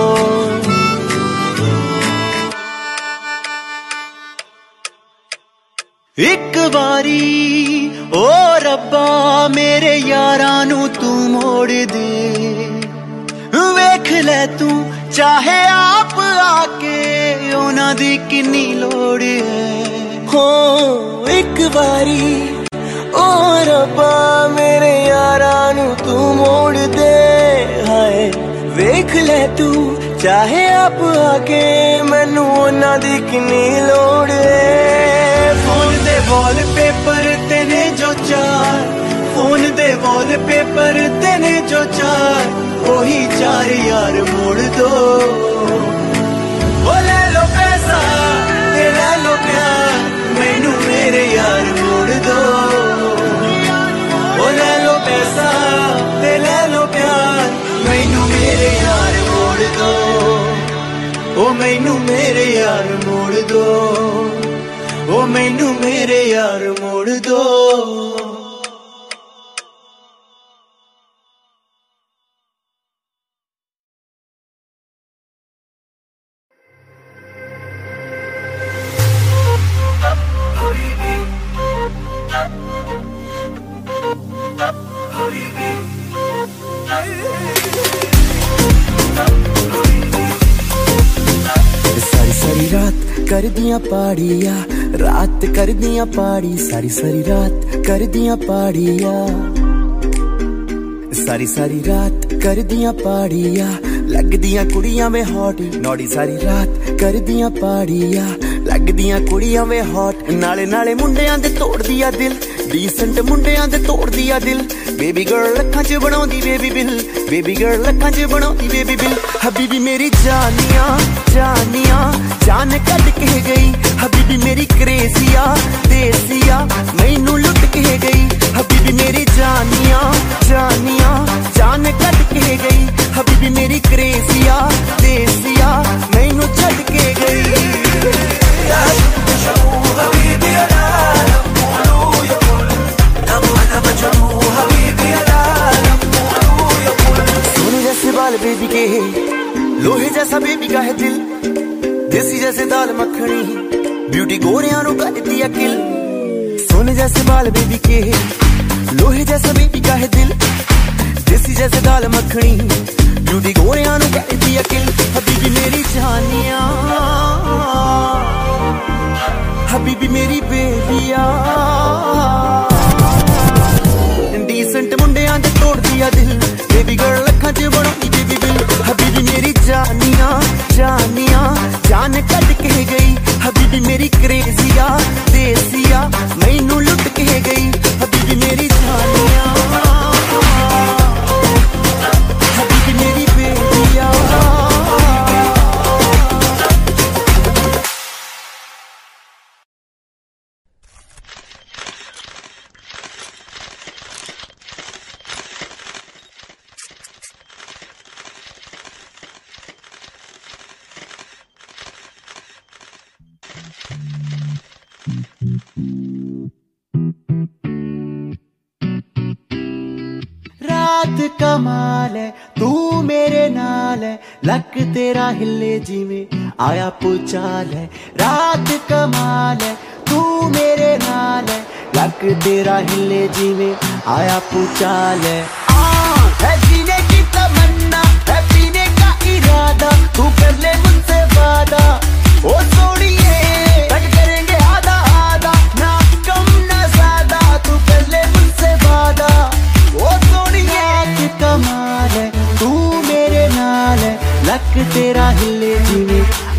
ਇੱਕ ਵਾਰੀ, ਓ ਰੱਬਾ, ਮੇਰੇ ਯਾਰਾਂ ਨੂੰ ਤੂੰ ਮੋੜ ਦੇ। ਵੇਖ ਲੈ ਤੂੰ, ਚਾਹੇ ਆਪ ਆ ਕੇ ਉਹਨਾਂ ਦੀ ਕਿੰਨੀ ਲੋੜ ਹੈ। ਹੋ, ਇੱਕ ਵਾਰੀ, ਓ ਰੱਬਾ, ਮੇਰੇ ਯਾਰਾਂ ਨੂੰ ਤੂੰ ਮੋੜ ਦੇ। ਹਾਏ, ਵੇਖ ਲੈ ਤੂੰ, ਚਾਹੇ ਆਪ ਆ ਕੇ ਮੈਨੂੰ ਉਹਨਾਂ ਦੀ ਕਿੰਨੀ ਲੋੜ ਏ ਫੋਨ ਦੇ ਵਾਲਪੇਪਰ ਤੇ ਨੇ ਜੋ ਚਾਰ। ਫੋਨ ਦੇ ਵਾਲਪੇਪਰ ਤੇ ਨੇ ਜੋ ਚਾਰ। ਉਹੀ ਚਾਰ ਯਾਰ ਮੋੜ ਦੋ। ਉਹ ਲੈ ਲੋ ਪੈਸਾ ਤੇ ਲੈ ਲੋ ਪਿਆਰ। ਮੈਨੂੰ ਮੇਰੇ ਯਾਰ ਮੋੜ ਦੋ। ਉਹ ਲੈ ਲੋ ਪੈਸਾ ਤੇ ਲੈ ਲੋ ਪਿਆਰ। ਮੈਨੂੰ ਮੇਰੇ ਯਾਰ ਮੋੜ ਦੋ। ਉਹ ਮੈਨੂੰ ਮੇਰੇ ਯਾਰ ਮੋੜ ਦੋ। ਉਹ ਮੈਨੂੰ ਮੇਰੇ ਯਾਰ ਮੋੜ ਦੋ। ਕਰਦੀਆਂ ਪਾੜੀਆਂ, ਰਾਤ ਕਰਦੀਆਂ ਪਾੜੀ, ਸਾਰੀ ਸਾਰੀ ਰਾਤ ਕਰਦੀਆਂ ਪਾੜੀਆਂ। ਸਾਰੀ ਸਾਰੀ ਰਾਤ ਕਰਦੀਆਂ ਪਾੜੀਆਂ, ਲੱਗਦੀਆਂ ਕੁੜੀਆਂ ਵੇ ਹੌਟ, ਨੌੜੀ ਸਾਰੀ ਰਾਤ ਕਰਦੀਆਂ ਪਾੜੀਆਂ, ਲੱਗਦੀਆਂ ਕੁੜੀਆਂ ਵੇ ਹੌਟ। ਨਾਲੇ ਨਾਲੇ ਮੁੰਡਿਆਂ ਦੇ ਤੋੜਦੀ ਆ ਦਿਲ ਡੀਸੈਂਟ ਮੁੰਡਿਆਂ ਦੇ ਤੋੜਦੀ ਆ ਦਿਲ। ਬੇਬੀ ਗਰਲ ਲੱਖਾਂ 'ਚ ਬਣਾਉਂਦੀ ਬੇਬੀ ਬਿਲ ਬੇਬੀ ਗਰਲ ਲੱਖਾਂ 'ਚ ਬਣਾਉਂਦੀ ਬੇਬੀ ਬਿਲ ਹਬੀਬੀ ਮੇਰੀ ਜਾਨੀਆਂ ਜਾਨੀਆਂ जान कट कह गई, हबीबी मेरी क्रेजिया देसिया मैनू लुट कह गई, हबीबी मेरी जानिया जानिया, जान कट कह गई, हबीबी मेरी क्रेजिया देसिया मैनू छट के गई। बेबी के, लोहे जैसा बेबी का है दिल। ਦੇਸੀ ਜੈਸੇ ਦਾਲ ਮੱਖਣੀ ਬਿਊਟੀ ਗੋਰਿਆਂ ਨੂੰ ਕਰਦੀ ਆ ਕਿਲ ਸੋਨੇ ਜੈਸੇ ਬਾਲ ਬੇਬੀ ਕੇ, ਲੋਹੇ ਜੈਸਾ ਬੇਬੀ ਦਾ ਹੈ ਦਿਲ। ਦੇਸੀ ਜੈਸੇ ਦਾਲ ਮੱਖਣੀ ਬਿਊਟੀ ਗੋਰਿਆਂ ਨੂੰ ਕਰਦੀ ਆ ਕਿਲ ਹਬੀਬੀ ਮੇਰੀ ਜਾਨੀਆ ਹਬੀਬੀ ਮੇਰੀ ਬੇਬੀਆ। ਇੰਡੀਸੈਂਟ ਮੁੰਡਿਆਂ ਦੇ ਤੋੜਦੀ ਆ ਦਿਲ। ਬੇਬੀ ਗਰਲ ਅੱਖਾਂ 'ਚ ਬਣਾਉਂਦੀ ਹਬੀਬੀ ਮੇਰੀ ਜਾਨੀਆਂ ਜਾਨੀਆਂ। ਜਾਨ ਕੱਢ ਕੇ ਗਈ, ਹਬੀਬੀ ਮੇਰੀ ਕਰੇਜ਼ੀਆ, ਦੇਸੀਆ। ਮੈਨੂੰ ਲੁੱਟ ਕੇ ਗਈ, ਹਬੀਬੀ ਮੇਰੀ ਜਾਨੀਆਂ। कमाल है, तू मेरे नाल है लक तेरा हिले जिवे आया पुचाल है। रात कमाल है, तू मेरे नाल है लक तेरा हिले जीवे आया पुचाल है। हाँ, का इरादा, तू कर ले मुझसे वादा। ओ सोनी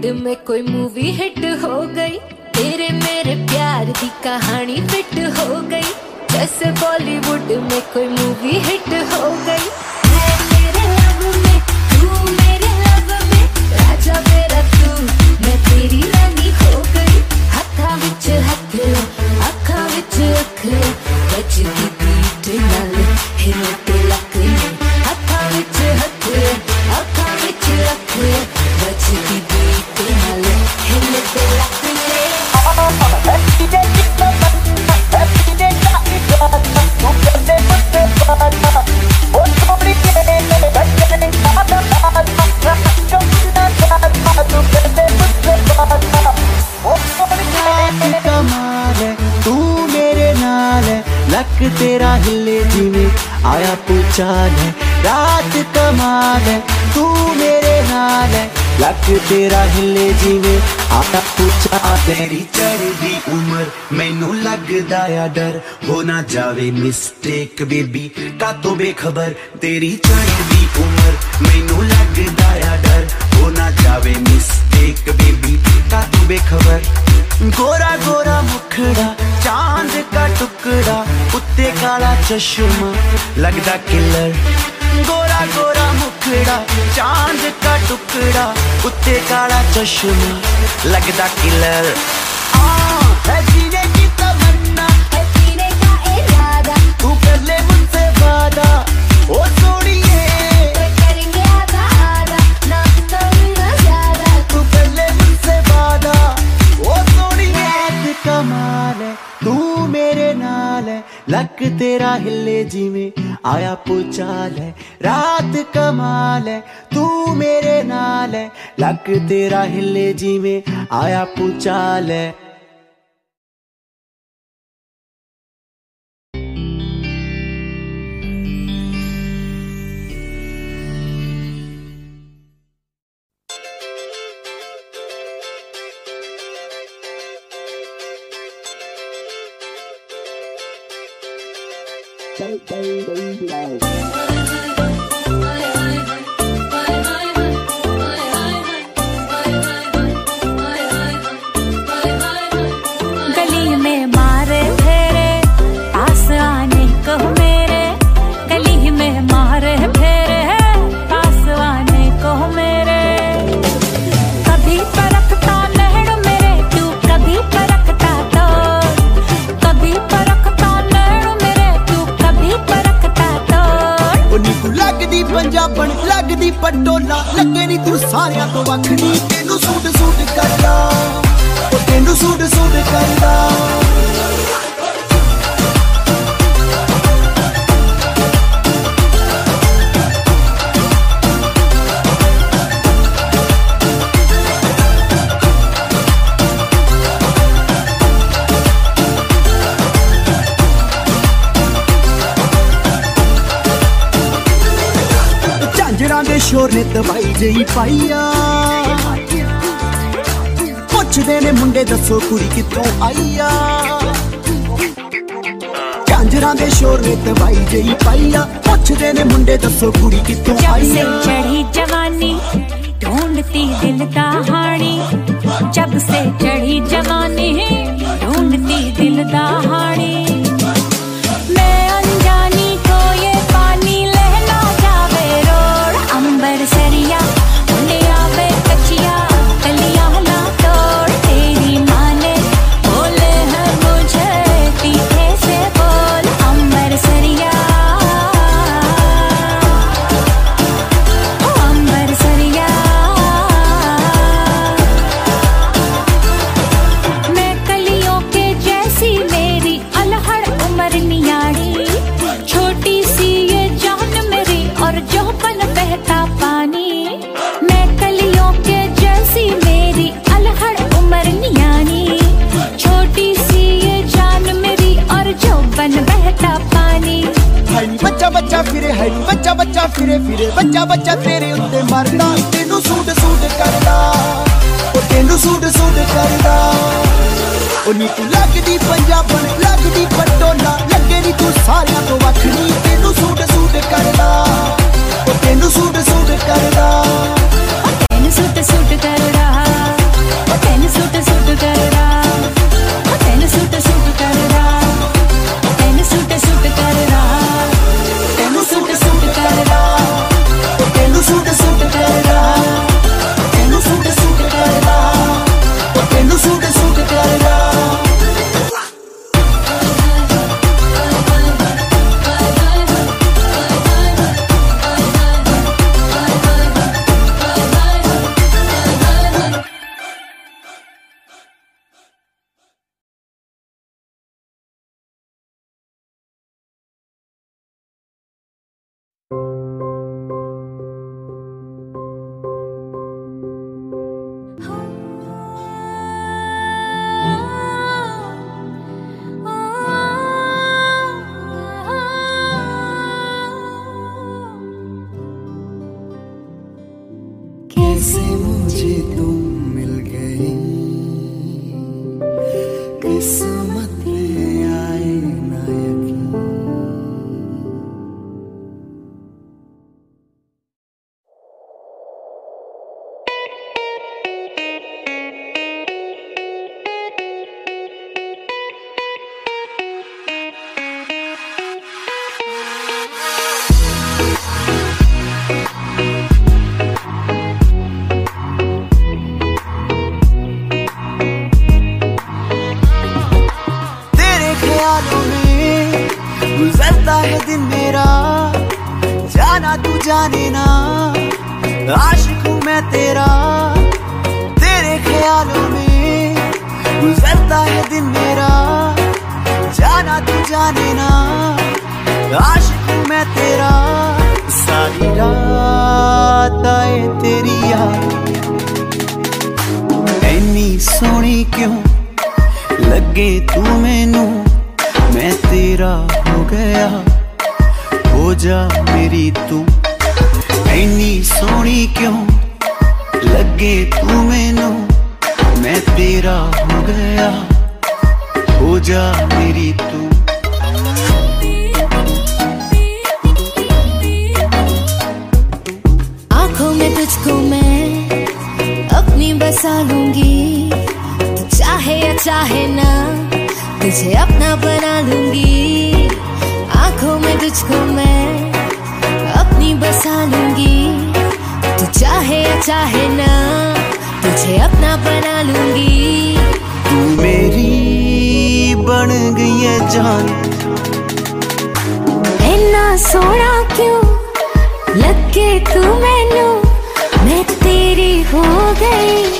बॉलीवुड में कोई मूवी हिट हो गई। तेरे मेरे प्यार दी कहानी फिट हो गई। जैसे बॉलीवुड में कोई मूवी हिट हो गई। मैं तेरे लव में, तू मेरे लव राजा मेरा तू, मैं तेरी हो गई। हत्था विच हत्थ अखा विच अख बजदी बीट नाल हिल ਆਇਆ ਪੁਚਾਲ ਹੈ ਰਾਤ ਕਮਾਲ ਹੈ ਤੂੰ ਮੇਰੇ ਨਾਲ ਹੈ ਲੱਕ ਤੇਰਾ ਹਿੱਲੇ ਜਿਵੇਂ। ਆਇਆ ਪੁਚਾਲ ਤੇਰੀ ਚੜ੍ਹਦੀ ਉਮਰ। ਮੈਨੂੰ ਲੱਗਦਾ ਆ ਡਰ। ਹੋ ਨਾ ਜਾਵੇ ਮਿਸਟੇਕ ਬੇਬੀ। ਕਾਤੋਂ ਬੇਖਬਰ? ਤੇਰੀ ਚੜ੍ਹਦੀ ਉਮਰ। ਮੈਨੂੰ ਲੱਗਦਾ ਆ ਡਰ। ਹੋ ਨਾ ਜਾਵੇ ਮਿਸਟੇਕ ਬੇਬੀ। ਕਾਤੋਂ ਬੇਖਬਰ? ਗੋਰਾ ਗੋਰਾ ਮੁਖੜਾ, ਚਾਂਦ ਕਾ ਟੁਕੜਾ, ਉੱਤੇ ਕਾਲਾ ਚਸ਼ਮਾ। ਲੱਗਦਾ ਕਿਲਰ गोरा गोरा मुखड़ा, चाँद का टुकड़ा उत्ते काला चश्मा, लगदा किलर। तमन्ना, है जीने का इरादा, तू कर ले मुझसे वादा, ओ ਲੱਕ ਤੇਰਾ ਹਿੱਲੇ ਜਿਵੇਂ ਆਇਆ ਪੁਚਾਲ ਹੈ ਰਾਤ ਕਮਾਲ ਹੈ ਤੂੰ ਮੇਰੇ ਨਾਲ ਹੈ ਲੱਕ ਤੇਰਾ ਹਿੱਲੇ ਜਿਵੇਂ ਆਇਆ ਪੁਚਾਲ ਹੈ गली ਗੋਰੇ ਦਵਾਈ ਜਈ ਪਾਈਆ। ਪੁੱਛਦੇ ਨੇ ਮੁੰਡੇ ਦੱਸੋ ਕੁੜੀ ਕਿੱਥੋਂ ਆਈਆ। ਕਾਂਜਰਾਂ ਦੇ ਸ਼ੋਰ ਨੇ ਦਵਾਈ ਜਈ ਪਾਈਆ। ਪੁੱਛਦੇ ਨੇ ਮੁੰਡੇ ਦੱਸੋ ਕੁੜੀ ਕਿੱਥੋਂ ਆਈਆ ਜਬ ਸੇ ਚੜੀ ਜਵਾਨੀ ਢੂੰਡਤੀ ਦਿਲ ਦਾ ਹਾਣੀ। ਜਬ ਸੇ ਚੜੀ ਜਵਾਨੀ ਢੂੰਡਤੀ ਦਿਲ ਦਾ ਤੁਰੇ ਫਿਰੇ। ਬੱਚਾ ਬੱਚਾ ਤੇਰੇ ਉੱਤੇ ਮਰਦਾ। ਤੈਨੂੰ ਸੂਟ ਸੂਟ ਕਰਦਾ। ਉਹ ਤੈਨੂੰ ਸੂਟ ਸੂਟ ਕਰਦਾ। ਉਹ ਨੀ ਤੂੰ ਲੱਗਦੀ ਪੰਜਾਬਣ, ਲੱਗਦੀ ਪਟੋਲਾ। ਲੱਗੇ ਨੀ ਤੂੰ ਸਾਰਿਆਂ ਤੋਂ ਵੱਖ ਨੀ ਤੈਨੂੰ ਸੂਟ ਸੂਟ ਕਰਦਾ। ਉਹ ਤੈਨੂੰ ਸੂਟ ਸੂਟ ਕਰਦਾ। ਤੈਨੂੰ ਸੂਟ ਸੂਟ ਕਰਦਾ। जा मेरी तू। आँखों में तुझको मैं अपनी बसा लूँगी। चाहे या चाहे ना तुझे अपना बना लूँगी। आँखों में तुझको मैं अपनी बसा लूँगी। तू चाहे या चाहे ना तुझे अपना बना लूँगी। तू मेरी ਬਣ ਗਈ ਐ ਜਾਨ। ਇੰਨਾ ਸੋਹਣਾ ਕਿਉਂ ਲੱਗੇ ਤੂੰ ਮੈਨੂੰ? ਮੈਂ ਤੇਰੀ ਹੋ ਗਈ।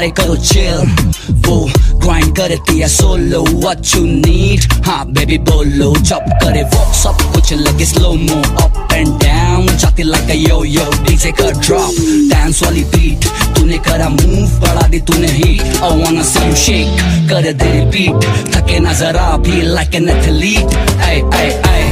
सारे करो चिल वो ग्राइंड करती है सोलो व्हाट यू नीड हाँ बेबी बोलो जब करे वो सब कुछ लगे slow mo up and down जाती लगे यो यो डीजे का ड्रॉप डांस वाली बीट तूने करा मूव बढ़ा दी तूने ही आई वांट सम शेक कर दे रिपीट थके ना जरा भी like an athlete I I I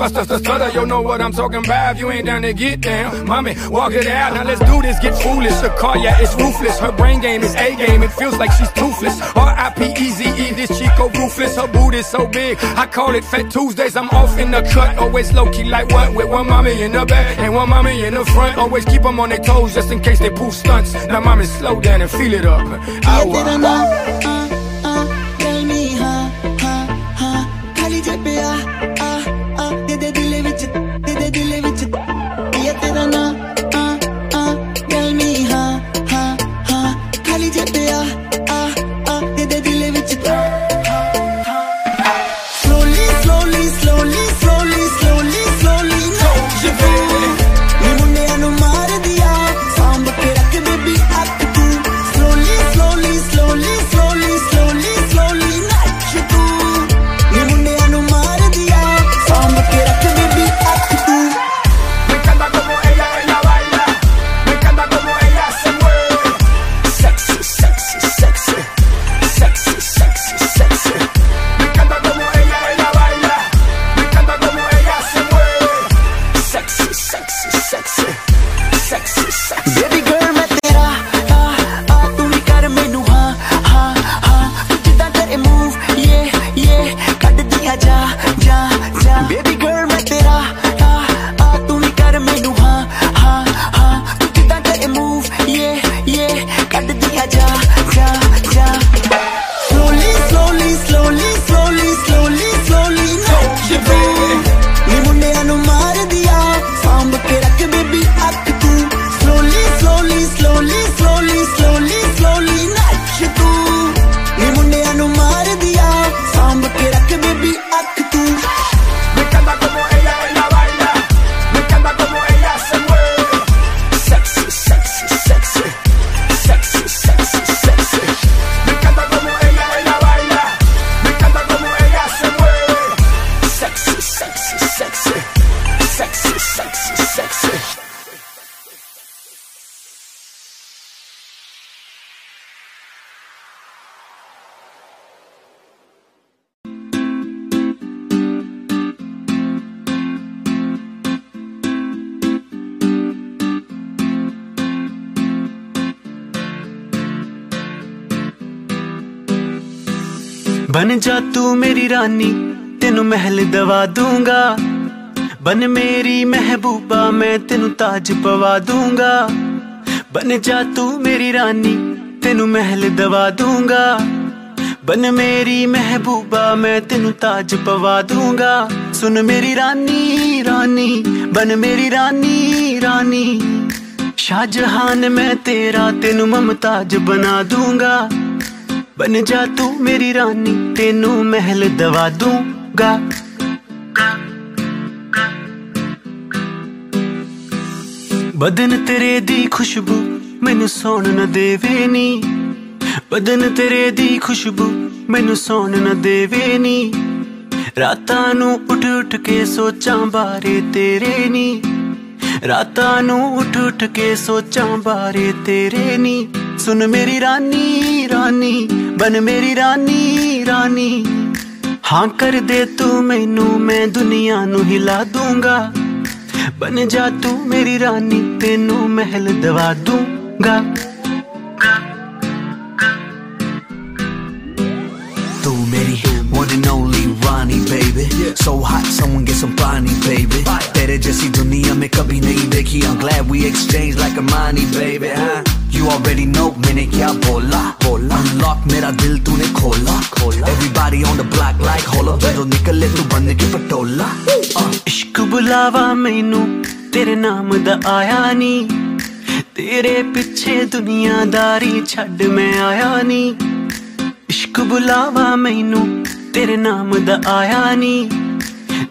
If I start to stutter, you know what I'm talking about. If you ain't down to get down, mommy, walk it out. Now let's do this, get foolish. The car, yeah, it's ruthless. Her brain game is A game, it feels like she's toothless. R-I-P-E-Z-E, this Chico ruthless. Her boot is so big, I call it Fat Tuesdays. I'm off in the cut, always low key like what? With one mommy in the back and one mommy in the front. Always keep them on their toes just in case they pull stunts. Now, mommy, slow down and feel it up. I enough. ਬਨ ਜਾ ਤੂੰ ਮੇਰੀ ਰਾਨੀ, ਤੈਨੂੰ ਮਹਿਲ ਦਵਾ ਦੂੰਗਾ। ਬਨ ਮੇਰੀ ਮਹਿਬੂਬਾ, ਮੈਂ ਤੈਨੂੰ ਤਾਜ ਪਵਾ ਦੂੰਗਾ। ਬਨ ਜਾ ਤੂੰ ਮੇਰੀ ਰਾਨੀ, ਤੈਨੂੰ ਮਹਿਲ ਦਵਾ ਦੂੰਗਾ। ਬਨ ਮੇਰੀ ਮਹਿਬੂਬਾ, ਮੈਂ ਤੈਨੂੰ ਤਾਜ ਪਵਾ ਦੂੰਗਾ। ਸੁਣ ਮੇਰੀ ਰਾਨੀ ਰਾਨੀ ਬਨ ਮੇਰੀ ਰਾਨੀ ਰਾਨੀ। ਸ਼ਾਹਜਹਾਨ, ਮੈਂ ਤੇਰਾ, ਤੈਨੂੰ ਮਮਤਾਜ ਬਣਾ ਦੂੰਗਾ। ਬਨ ਜਾ ਤੂੰ ਮੇਰੀ ਰਾਨੀ, ਤੈਨੂੰ ਮਹਿਲ ਦਵਾ ਦੂੰਗਾ। ਬਦਨ ਤੇਰੇ ਦੀ ਖੁਸ਼ਬੂ ਮੈਨੂੰ ਸੌਣ ਨਾ ਦੇਵੇ ਨੀ। ਬਦਨ ਤੇਰੇ ਦੀ ਖੁਸ਼ਬੂ ਮੈਨੂੰ ਸੌਣ ਨਾ ਦੇਵੇ ਨੀ। ਰਾਤਾਂ ਨੂੰ ਉੱਠ ਉੱਠ ਕੇ ਸੋਚਾਂ ਬਾਰੇ ਤੇਰੇ ਨੀ। ਰਾਤਾਂ ਨੂੰ ਉੱਠ ਉੱਠ ਕੇ ਸੋਚਾਂ ਬਾਰੇ ਤੇਰੇ ਨੀ। ਸੁਣ ਮੇਰੀ ਰਾਨੀ ਰਾਨੀ, ਬਨ ਮੇਰੀ ਰਾਨੀ ਰਾਨੀ। ਹਾਂ ਕਰ ਦੇ ਤੂੰ ਮੈਨੂੰ, ਮੈਂ ਦੁਨੀਆ ਨੂੰ ਹਿਲਾ ਦੂੰਗਾ। ਬਨ ਜਾ ਤੂੰ ਮੇਰੀ ਰਾਨੀ, ਤੈਨੂੰ ਮਹਿਲ ਦਵਾ ਦੂੰਗਾ। So hot someone get some पानी baby तेरे जैसी दुनिया में कभी नहीं देखी I'm glad we exchange like a money baby हाँ You already know मैंने क्या बोला बोला Unlock मेरा दिल तूने खोला खोला Everybody on the block like होला ਜਦੋਂ ਨਿਕਲੇ ਤੂੰ ਬਣ ਕੇ ਪਟੋਲਾ ਇਸ਼ਕ ਬੁਲਾਵਾ ਮੈਨੂੰ ਤੇਰੇ ਨਾਮ ਦਾ ਆਇਆ ਨੀ ਤੇਰੇ ਪਿੱਛੇ ਦੁਨੀਆਦਾਰੀ ਛੱਡ ਮੈਂ ਆਇਆ ਨੀ ਇਸ਼ਕ ਬੁਲਾਵਾ ਮੈਨੂੰ ਤੇਰੇ ਨਾਮ ਦਾ ਆਇਆ ਨੀ।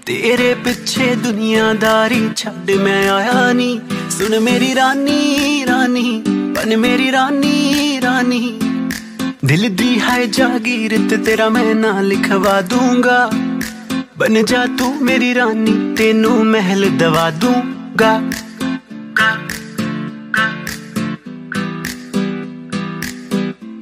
ਤੇਰੇ ਪਿੱਛੇ ਦੁਨੀਆਦਾਰੀ ਛੱਡ ਮੈਂ ਆਇਆ ਨੀ। ਸੁਣ ਮੇਰੀ ਰਾਨੀ ਰਾਨੀ ਬਨ ਮੇਰੀ ਰਾਨੀ ਰਾਨੀ। ਦਿਲ ਦੀ ਹੈ ਜਾਗੀਰ ਤੇ ਤੇਰਾ ਮੈਂ ਨਾਂ ਲਿਖਵਾ ਦੂੰਗਾ। ਬਨ ਜਾ ਤੂੰ ਮੇਰੀ ਰਾਨੀ, ਤੈਨੂੰ ਮਹਿਲ ਦਵਾ ਦੂੰਗਾ।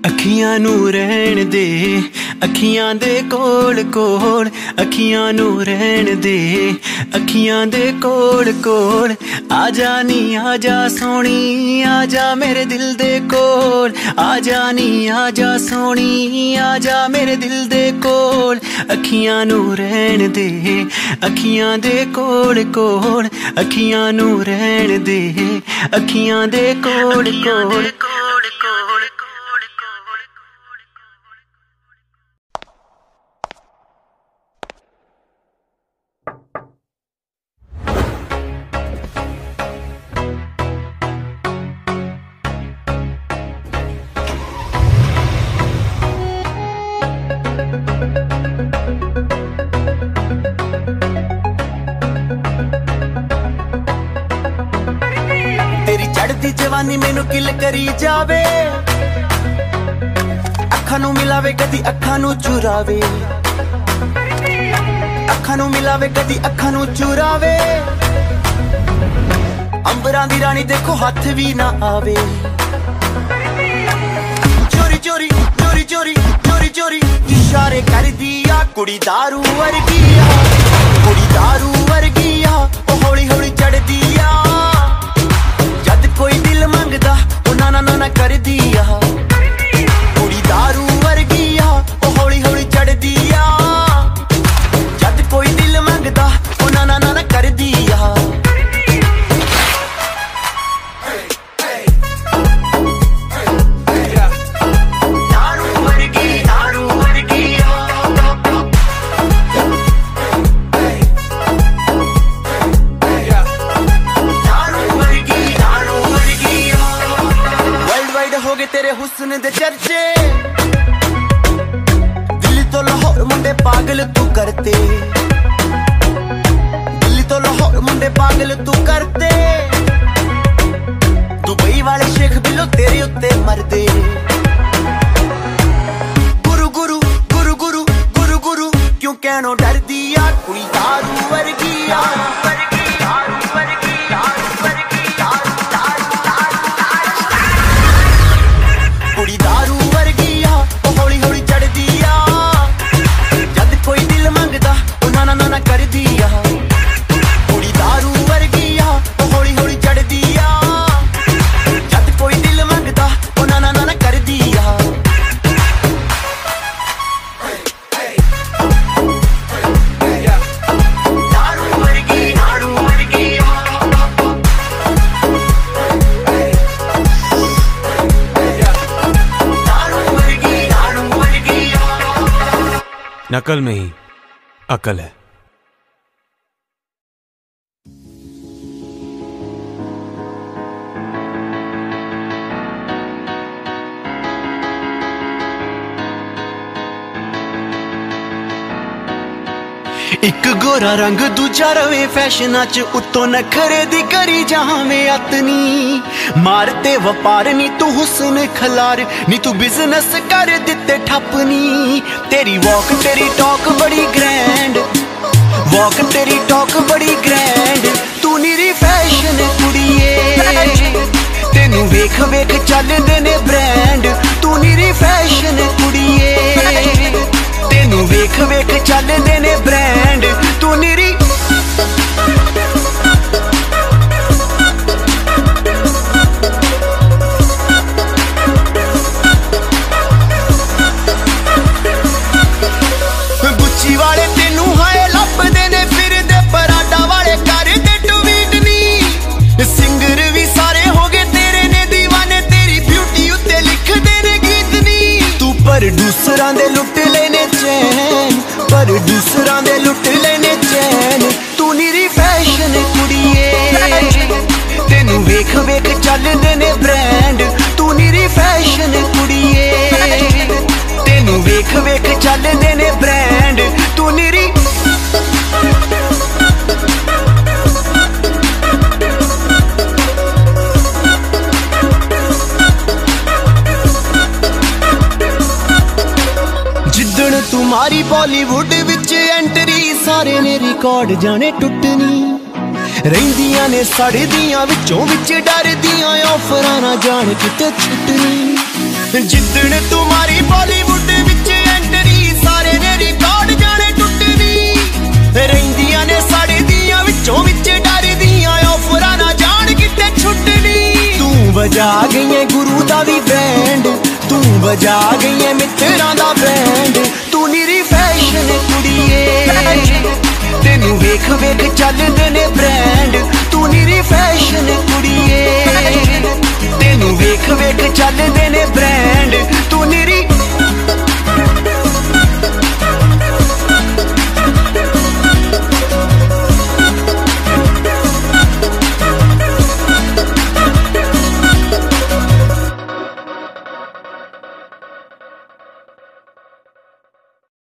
ਅੱਖੀਆਂ ਨੂੰ ਰਹਿਣ ਦੇ ਅੱਖੀਆਂ ਦੇ ਕੋਲ ਕੋਲ ਅੱਖੀਆਂ ਨੂੰ ਰਹਿਣ ਦੇ। ਅੱਖੀਆਂ ਦੇ ਕੋਲ ਕੋਲ ਆ ਜਾ ਨੀ ਆ ਜਾ ਸੋਣੀ ਆ ਜਾ ਮੇਰੇ ਦਿਲ ਦੇ ਕੋਲ। ਆ ਜਾ ਨੀ ਆ ਜਾ ਸੋਣੀ ਆ ਜਾ ਮੇਰੇ ਦਿਲ ਦੇ ਕੋਲ। ਅੱਖੀਆਂ ਨੂੰ ਰਹਿਣ ਦੇ ਅੱਖੀਆਂ ਦੇ ਕੋਲ ਕੋਲ ਅੱਖੀਆਂ ਨੂੰ ਰਹਿਣ ਦੇ। ਅੱਖੀਆਂ ਦੇ ਕੋਲ ਕੋਲ ਕਰੀ ਜਾਵੇ ਅੱਖਾਂ ਨੂੰ ਮਿਲਾਵੇ ਕਦੀ ਅੱਖਾਂ ਨੂੰ ਚੁਰਾਵੇ ਅੱਖਾਂ ਨੂੰ ਮਿਲਾਵੇ ਕਦੀ ਅੱਖਾਂ ਨੂੰ ਚੁਰਾਵੇ ਅੰਬਰਾਂ ਦੀ ਰਾਣੀ ਦੇਖੋ ਹੱਥ ਵੀ ਨਾ ਆਵੇ ਚੋਰੀ ਚੋਰੀ ਚੋਰੀ ਚੋਰੀ ਚੋਰੀ ਚੋਰੀ ਇਸ਼ਾਰੇ ਕਰਦੀ ਆ ਕੁੜੀ दारू ਵਰਗੀ ਆ ਕੁੜੀ दारू ਵਰਗੀ ਆ ਉਹ ਹੌਲੀ ਹੌਲੀ ਚੜਦੀ ਆ ਜਦ ਕੋਈ ਦਿਲ ਮੰਗਦਾ ਉਹ ਨਾ ਨਾ ਨਾ ਨਾ ਕਰਦੀ ਆ ਗੋਰਾ ਰੰਗ ਦੂਜਾ ਰਵੇ, ਫੈਸ਼ਨਾਂ 'ਚ ਉੱਤੋਂ ਨਖਰੇ ਦੀ ਕਰੀ ਜਾਵੇਂ ਅਤਨੀ ਮਾਰ ਤੇ ਵਪਾਰ ਨੀ ਤੂੰ ਹੁਸਨ ਖਲਾਰ, ਨੀ ਤੂੰ ਬਿਜ਼ਨਸ ਕਰ ਦਿੱਤੇ ਠੱਪਨੀ। ਤੇਰੀ ਵਾਕ ਤੇਰੀ ਟਾਕ ਬੜੀ ਗ੍ਰੈਂਡ ਵਾਕ ਤੇਰੀ ਟਾਕ ਬੜੀ ਗ੍ਰੈਂਡ ਤੂੰ ਨੀਰੀ ਫੈਸ਼ਨ ਕੁੜੀਏ। ਤੈਨੂੰ ਵੇਖ ਵੇਖ ਚੱਲਦੇ ਨੇ ਬ੍ਰਾਂਡ ਤੂੰ ਨੀਰੀ ਫੈਸ਼ਨ ਕੁੜੀਏ। ਤੈਨੂੰ ਵੇਖ ਵੇਖ ਚੱਲਦੇ ਰਿਕਾਰਡ ਜਾਣੇ ਟੁੱਟਣੀ। ਰਹਿੰਦੀਆਂ ਨੇ ਸੜਦੀਆਂ ਵਿੱਚੋਂ ਵਿੱਚ ਡਰਦੀਆਂ ਆਫਰਾਂ ਨਾ ਜਾਣ ਕਿਤੇ ਛੁੱਟਣੀ। ਜਿੱਦਣ ਤੁਮਾਰੀ ਬਾਲੀਵੁੱਡ ਵਿੱਚ ਐਂਟਰੀ, ਸਾਰੇ ਨੇ ਰਿਕਾਰਡ ਜਾਣੇ ਟੁੱਟਣੀ। ਰਹਿੰਦੀਆਂ ਨੇ ਸੜਦੀਆਂ ਵਿੱਚੋਂ ਵਿੱਚ ਡਰਦੀਆਂ ਆਫਰਾਂ ਨਾ ਜਾਣ ਕਿਤੇ ਛੁੱਟਣੀ। ਤੂੰ ਵਜਾ ਗਈਏ ਗੁਰੂ ਦਾ ਵੀ ਬੈਂਡ, ਤੂੰ ਵਜਾ ਗਈਏ ਮਿੱਤਰਾਂ ਦਾ ਬੈਂਡ। ਤੂੰ ਨੀਰੀ ਫੈਸ਼ਨ ਕੁੜੀਏ। ਤੈਨੂੰ ਵੇਖ ਵੇਖ ਚੱਲਦੇ ਨੇ ਬ੍ਰਾਂਡ ਤੂੰ ਨੀਰੀ ਫੈਸ਼ਨ ਕੁੜੀਏ। ਤੈਨੂੰ ਵੇਖ ਵੇਖ ਚੱਲਦੇ ਨੇ ਬ੍ਰਾਂਡ ਤੂੰ ਨੀਰੀ